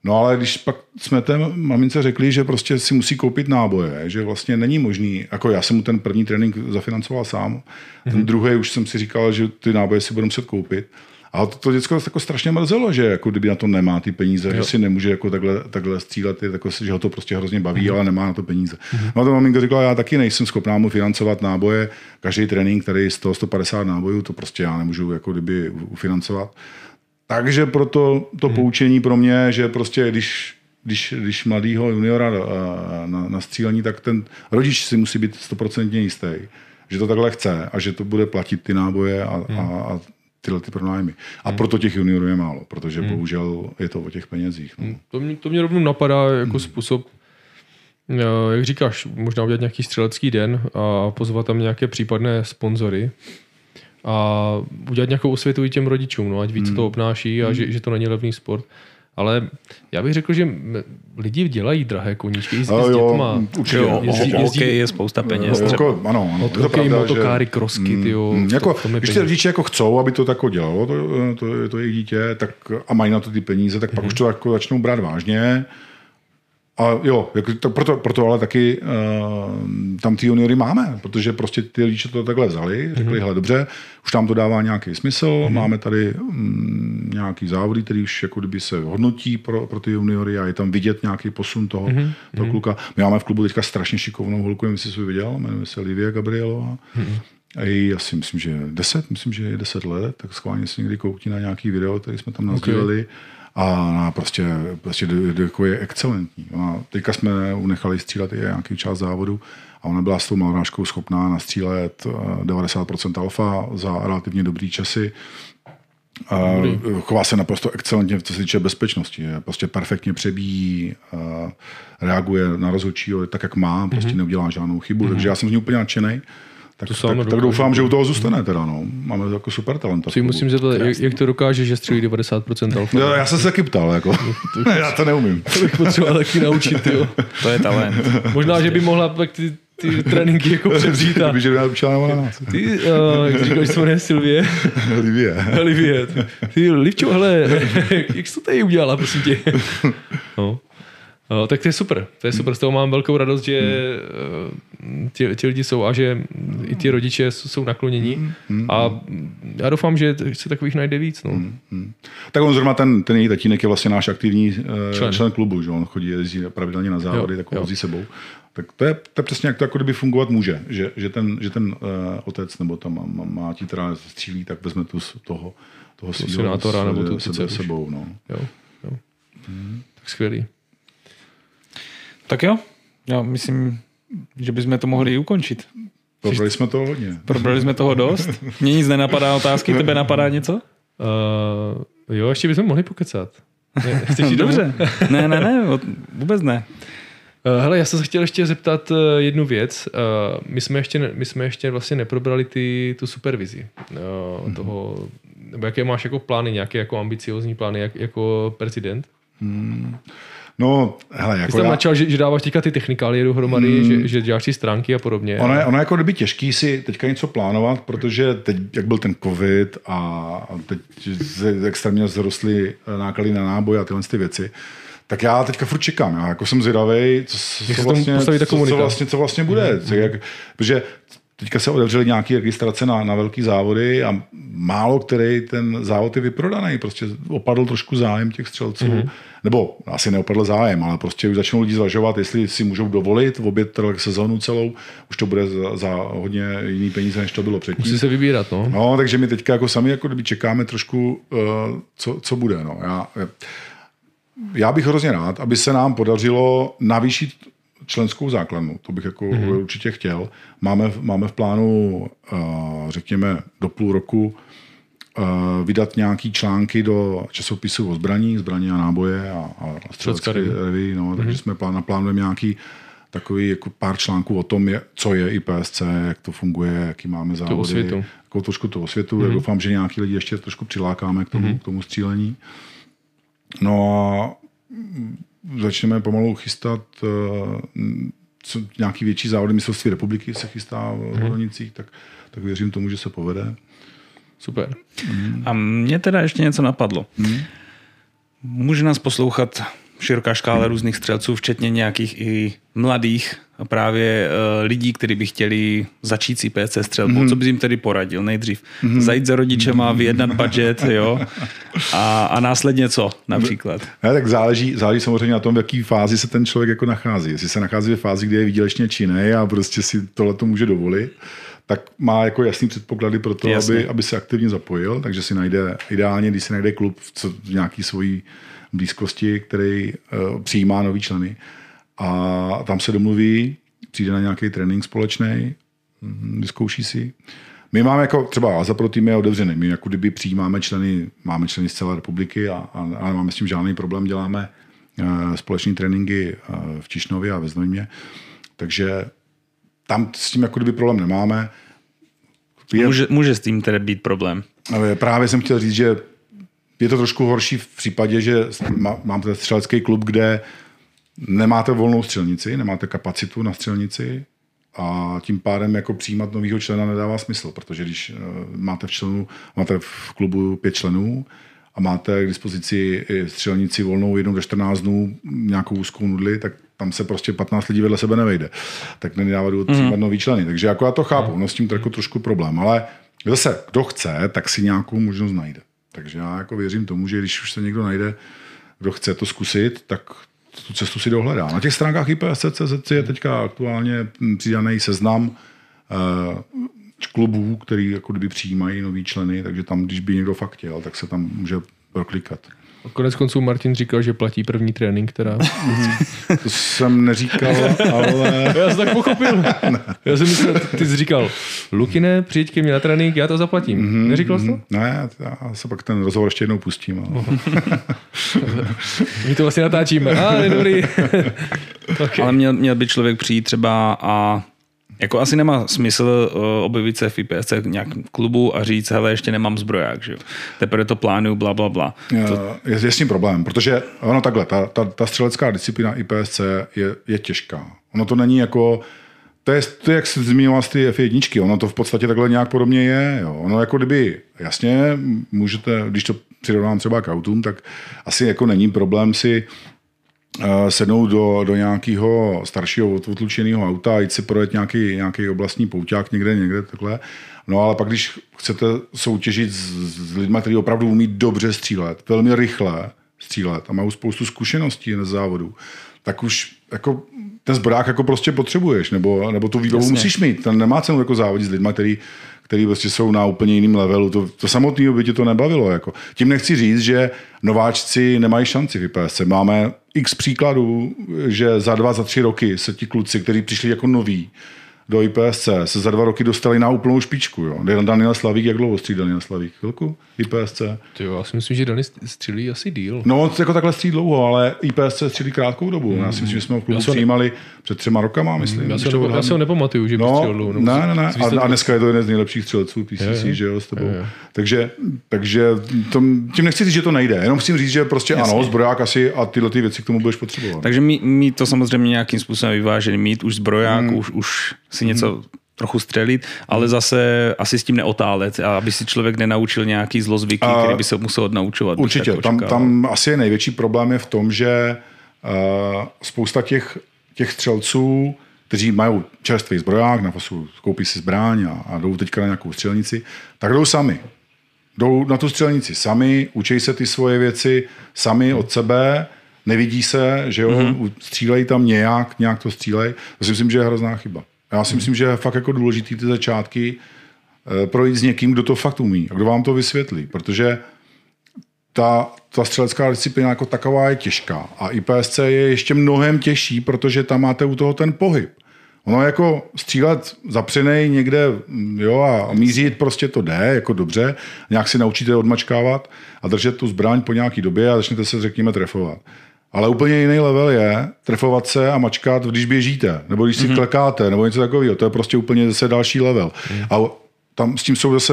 No ale když pak jsme té mamince řekli, že prostě si musí koupit náboje, že vlastně není možný, jako já jsem mu ten první trénink zafinancoval sám, ten mm-hmm. druhý už jsem si říkal, že ty náboje si budu muset koupit. A to, to děcko jako strašně mrzelo, že jako kdyby na to nemá ty peníze, jo. že si nemůže jako takhle, takhle střílet, je jako, že ho to prostě hrozně baví, mm-hmm. ale nemá na to peníze. Mm-hmm. No a ta maminka říkala, já taky nejsem schopná mu financovat náboje, každý trénink, který 100-150 nábojů, to prostě já nemůžu jako kdyby ufinancovat. Takže proto to hmm. poučení pro mě, že prostě když, když, když mladýho juniora a, na, na střílení, tak ten rodič si musí být stoprocentně jistý, že to takhle chce a že to bude platit ty náboje a, hmm. a, a tyhle ty pronájmy. A hmm. proto těch juniorů je málo, protože hmm. bohužel je to o těch penězích. No. To mě, to mě rovnou napadá jako hmm. způsob, eh, jak říkáš, možná udělat nějaký střelecký den a pozvat tam nějaké případné sponzory a udělat nějakou osvětu i těm rodičům, no, ať víc hmm. to obnáší a že, že to není levný sport. Ale já bych řekl, že lidi dělají drahé koníčky i s, Ale s jo, dětma. určitě. Jo, jezdí- jezdí, jezdí- hokej je spousta peněz. Třeba. jako, ano, ano. Od je to hokej, pravda, motokáry, že- krosky, tyjo. Mm, to- jako, to mi když ty rodiče jako chcou, aby to tako dělalo, to, to, to jejich dítě, tak, a mají na to ty peníze, tak Mhm. pak už to jako začnou brát vážně. A jo, jako to, proto, proto ale taky uh, tam ty juniory máme, protože prostě ty rodiče to takhle vzali, řekli, Mhm. hele dobře, už tam to dává nějaký smysl, máme tady um, nějaký závody, který už jako kdyby se hodnotí pro, pro ty juniory a je tam vidět nějaký posun toho, Mhm. toho kluka. My máme v klubu teďka strašně šikovnou holku, nevím, jestli jsi viděl, jmenuje se Livia Gabrielová. A její asi, myslím, že 10, myslím, že je 10 let, tak schválně si někdy koukni na nějaký video, který jsme tam nazdíleli. A ona prostě, prostě jako je excelentní. Ona, teďka jsme unechali střílet i nějaký část závodu a ona byla s tou malvrážkou schopná nastřílet eh, 90% alfa za relativně dobrý časy. A chová se naprosto excelentně, co se týče bezpečnosti. Je prostě perfektně přebíjí, a reaguje na rozhodčího tak, jak má, prostě mm-hmm. neudělá žádnou chybu. Mm-hmm. Takže já jsem z ní úplně nadšený. Tak, To tak, tak, doufám, že u toho zůstane teda. No. Máme jako super talenta. v Si musím zeptat, jak, jak, to dokáže, že střílí 90% alfa? Jo, já jsem se taky ptal, jako. já to neumím. To bych potřeboval taky naučit, jo. To je talent. Možná, že by mohla pak ty, ty tréninky jako převzít a Kdyby, že by nás učila nebo na nás. ty, uh, jak říkáš, že se jmenuje Silvie, Livie. Olivie, ty Livčo, hele, jak jsi to tady udělala, prosím tě? No. No, tak to je super, to je super, z toho mám velkou radost, že hmm. ti, ti lidi jsou a že i ti rodiče jsou naklonění Hmm. a já doufám, že se takových najde víc. No. Hmm. Tak on zrovna ten, ten její tatínek je vlastně náš aktivní eh, Člen. člen, klubu, že on chodí, jezdí pravidelně na závody, Jo, tak ho vozí sebou. Tak to je, to je přesně jak to jako kdyby fungovat může, že, že ten, že ten uh, otec nebo tam má, má, teda střílí, tak vezme tu z toho, toho svýho senátora nebo tu- sebe, sebou. No. Jo, jo. Tak skvělý. Tak jo, já myslím, že bychom to mohli i ukončit. Probrali jsme to hodně. Probrali jsme toho dost. Mně nic nenapadá otázky, tebe napadá něco? Uh, jo, ještě bychom mohli pokecat. Ne, chceš jít? Dobře. Ne, ne, ne, vůbec ne. Uh, hele, já jsem se chtěl ještě zeptat uh, jednu věc. My, jsme ještě, my jsme ještě vlastně neprobrali ty, tu supervizi mm-hmm. toho, nebo jaké máš jako plány, nějaké jako ambiciozní plány jak, jako prezident? No, hele, Ty jako jsi tam já, načal, že, že dáváš teďka ty technikálie dohromady, mm. že, že děláš ty stránky a podobně. Ono je, ono je jako kdyby těžký si teďka něco plánovat, protože teď, jak byl ten covid a teď extrémně zrostly náklady na náboj a tyhle ty věci, tak já teďka furt čekám. Já jako jsem zvědavý, co, co, vlastně, co, co, vlastně, co vlastně bude. Co, jak, protože teďka se otevřely nějaké registrace na, na velký závody a málo který ten závod je vyprodaný. Prostě opadl trošku zájem těch střelců. Mm-hmm. Nebo asi neopadl zájem, ale prostě už začnou lidi zvažovat, jestli si můžou dovolit obět sezónu celou. Už to bude za, za hodně jiný peníze, než to bylo předtím. Musí se vybírat, no. No, takže my teďka jako sami jako kdyby čekáme trošku, uh, co, co bude. No. Já, já bych hrozně rád, aby se nám podařilo navýšit členskou základnu. To bych jako mm-hmm. určitě chtěl. Máme, v- máme v plánu, uh, řekněme, do půl roku uh, vydat nějaký články do časopisu o zbraní, zbraní a náboje a, a střelecké revy. No, takže jsme plán, naplánujeme nějaký takový jako pár článků o tom, je, co je IPSC, jak to funguje, jaký máme závody. osvětu. Jako trošku to osvětu. Mm-hmm. Doufám, že nějaký lidi ještě trošku přilákáme k tomu, mm-hmm. k tomu střílení. No a začneme pomalu chystat uh, co, nějaký větší závody mistrovství republiky se chystá v Hronicích, tak, tak věřím tomu, že se povede. Super. A mně teda ještě něco napadlo. Může nás poslouchat široká škála různých střelců, včetně nějakých i mladých právě uh, lidí, kteří by chtěli začít si PC střelbou. Mm. Co bys jim tedy poradil? Nejdřív mm. zajít za rodičema, vyjednat budget, jo? A, a následně co například? Ne, tak záleží, záleží samozřejmě na tom, v jaké fázi se ten člověk jako nachází. Jestli se nachází ve fázi, kdy je výdělečně činný a prostě si tohle to může dovolit, tak má jako jasný předpoklady pro to, Jasně. aby, aby se aktivně zapojil, takže si najde, ideálně, když si najde klub v, co, v nějaký svojí blízkosti, který uh, přijímá nový členy a tam se domluví, přijde na nějaký trénink společný, vyzkouší si. My máme jako třeba Aza pro tým je otevřený. My jako kdyby přijímáme členy, máme členy z celé republiky a, a, a nemáme s tím žádný problém. Děláme uh, společné tréninky uh, v Tišnově a ve Znojmě. Takže tam s tím jako kdyby problém nemáme. Je, Může, může s tím tedy být problém. Eh, Právě jsem chtěl říct, že je to trošku horší v případě, že má, mám ten střelecký klub, kde nemáte volnou střelnici, nemáte kapacitu na střelnici a tím pádem jako přijímat nového člena nedává smysl, protože když eh, máte v, členu, máte v klubu pět členů a máte k dispozici střelnici volnou jednou do 14 dnů, nějakou úzkou nudli, tak tam se prostě 15 lidí vedle sebe nevejde. Tak nedává důvod mm. přijímat nový členy. Takže jako já to chápu, no s tím jako trošku problém, ale zase, kdo chce, tak si nějakou možnost najde. Takže já jako věřím tomu, že když už se někdo najde, kdo chce to zkusit, tak tu cestu si dohledá. Na těch stránkách IPSC.cz je teďka aktuálně přidaný seznam uh, klubů, který jako kdyby přijímají nový členy, takže tam, když by někdo fakt chtěl, tak se tam může proklikat. A konec konců Martin říkal, že platí první trénink, teda. to jsem neříkal, ale... Já jsem tak pochopil. Já jsem myslel, ty jsi říkal, Lukine, přijď ke mně na trénink, já to zaplatím. Mm-hmm, Neříkal jsi to? Ne, já se pak ten rozhovor ještě jednou pustím. Ale... My to vlastně natáčíme. A, ah, dobrý. okay. Ale měl, měl by člověk přijít třeba a jako asi nemá smysl uh, objevit se v IPSC nějak klubu a říct, hele, ještě nemám zbroják, že jo. Teprve to plánuju, bla, bla, bla. To... Je, je s tím problém, protože ono takhle, ta, ta, ta střelecká disciplína IPSC je, je těžká. Ono to není jako, to je, to je jak jsi zmiňoval z ty F1, ono to v podstatě takhle nějak podobně je. Jo. Ono jako kdyby, jasně, můžete, když to přirovnám třeba k autům, tak asi jako není problém si Eh, sednout do, do nějakého staršího otlučeného auta a jít si projet nějaký, nějaký oblastní pouťák někde, někde takhle. No ale pak, když chcete soutěžit s, s lidmi, kteří opravdu umí dobře střílet, velmi rychle střílet a mají spoustu zkušeností na závodu, tak už jako ten zbrák jako prostě potřebuješ, nebo, nebo tu výbavu Jasně. musíš mít. Ten nemá cenu jako závodit s lidmi, který, který prostě jsou na úplně jiném levelu. To, to samotného by tě to nebavilo. Jako. Tím nechci říct, že nováčci nemají šanci v IPSC. Máme x příkladů, že za dva, za tři roky se ti kluci, kteří přišli jako noví, do IPSC se za dva roky dostali na úplnou špičku. Jo. Daniel Slavík, jak dlouho střílel Daniel Slavík? Chvilku? IPSC? Ty jo, já si myslím, že Daniel střílí asi díl. No on jako takhle střílí dlouho, ale IPSC střílí krátkou dobu. Mm. Já si myslím, že jsme v klubu přijímali ne... před třema rokama, myslím. Já, se ho, já se ho nepamatuju, že by no, střílel dlouho. Ne, ne, ne. A, a, dneska je to jeden z nejlepších střelců PCC, je, je. že jo, s tebou. Je, je. Takže, takže to, tím nechci říct, že to nejde. Jenom chci říct, že prostě Jasně. ano, zbroják asi a tyhle ty věci k tomu budeš potřebovat. Takže mít to samozřejmě nějakým způsobem vyvážený, mít už zbroják, mm. už, už si něco mm trochu střelit, ale zase asi s tím neotálet, aby si člověk nenaučil nějaký zlozvyky, který by se musel odnaučovat. Určitě, tam, tam asi je největší problém je v tom, že uh, spousta těch, těch střelců, kteří mají čerstvý zbroják, na fasu koupí si zbraň a, a jdou teďka na nějakou střelnici, tak jdou sami. Jdou na tu střelnici sami, učí se ty svoje věci sami od sebe, nevidí se, že jo, mm-hmm. střílejí tam nějak, nějak to střílej. To si myslím, že je hrozná chyba. Já si myslím, že je fakt jako důležitý ty začátky eh, projít s někým, kdo to fakt umí a kdo vám to vysvětlí, protože ta, ta střelecká disciplína jako taková je těžká a IPSC je ještě mnohem těžší, protože tam máte u toho ten pohyb. Ono jako střílet zapřenej někde jo, a mířit prostě to jde, jako dobře, nějak si naučíte odmačkávat a držet tu zbraň po nějaký době a začnete se, řekněme, trefovat. Ale úplně jiný level je trefovat se a mačkat, když běžíte, nebo když si mm-hmm. klekáte, nebo něco takového. To je prostě úplně zase další level. Mm. A tam s tím jsou zase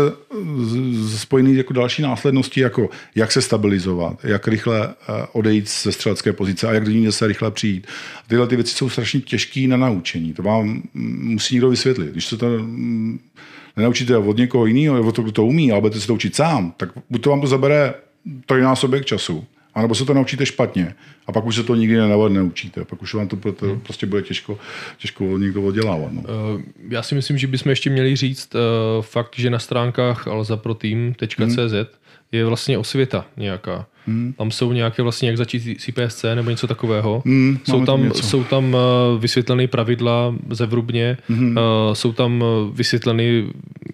spojený jako další následnosti, jako jak se stabilizovat, jak rychle eh, odejít ze střelecké pozice a jak do ní zase rychle přijít. Tyhle ty věci jsou strašně těžké na naučení. To vám musí někdo vysvětlit. Když se to mm, nenaučíte od někoho jiného, nebo to, kdo to umí, ale budete se to učit sám, tak buď to vám to zabere trojnásobek času, anebo se to naučíte špatně a pak už se to nikdy neučíte. Pak už vám to hmm. prostě bude těžko, těžko někdo oddělávat. No. Uh, já si myslím, že bychom ještě měli říct uh, fakt, že na stránkách alzaproteam.cz hmm. Je vlastně osvěta nějaká. Hmm. Tam jsou nějaké vlastně, jak začít CPSC nebo něco takového. Hmm, jsou, tam, něco. jsou tam uh, vysvětleny pravidla zevrubně, hmm. uh, jsou tam vysvětleny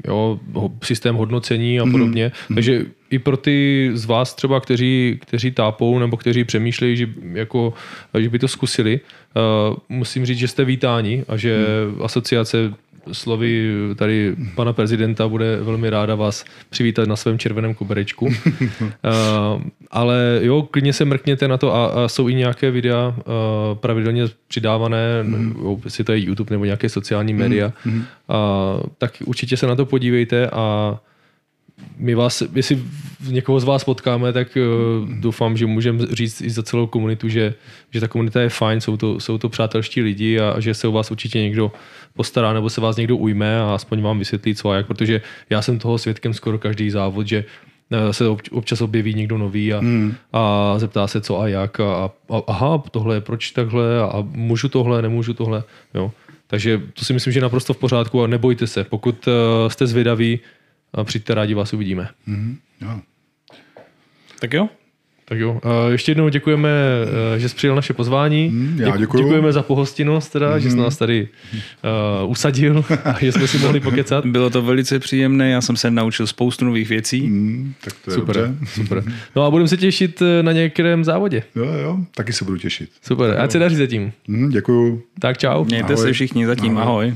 jo, systém hodnocení a hmm. podobně. Hmm. Takže i pro ty z vás třeba, kteří, kteří tápou nebo kteří přemýšlejí, že, jako, že by to zkusili, uh, musím říct, že jste vítáni a že hmm. asociace slovy tady pana prezidenta bude velmi ráda vás přivítat na svém červeném kuberečku. uh, ale jo, klidně se mrkněte na to a, a jsou i nějaké videa uh, pravidelně přidávané, mm. jestli to je YouTube nebo nějaké sociální média, mm. uh, tak určitě se na to podívejte a my vás, jestli někoho z vás potkáme, tak uh, doufám, že můžeme říct i za celou komunitu, že, že ta komunita je fajn, jsou to, jsou to přátelští lidi a, a že se o vás určitě někdo postará nebo se vás někdo ujme a aspoň vám vysvětlí co a jak, protože já jsem toho svědkem skoro každý závod, že eh, se občas objeví někdo nový a, hmm. a zeptá se co a jak a, a aha, tohle je proč takhle a můžu tohle, nemůžu tohle, jo. Takže to si myslím, že je naprosto v pořádku a nebojte se. Pokud uh, jste zvědaví, přijďte rádi, vás uvidíme. Mm-hmm. Jo. Tak jo, tak jo, ještě jednou děkujeme, uh, že jsi přijel naše pozvání. Mm, já děkuju. Děkujeme za pohostinnost, teda, mm. že jsi nás tady uh, usadil a že jsme si mohli pokecat. Bylo to velice příjemné, já jsem se naučil spoustu nových věcí. Mm, tak to je super, dobře. super. No a budeme se těšit na některém závodě. Jo, jo, taky se budu těšit. Super, ať se daří zatím. Mm, děkuju. Tak čau. Mějte Ahoj. se všichni zatím, Ahoj. ahoj.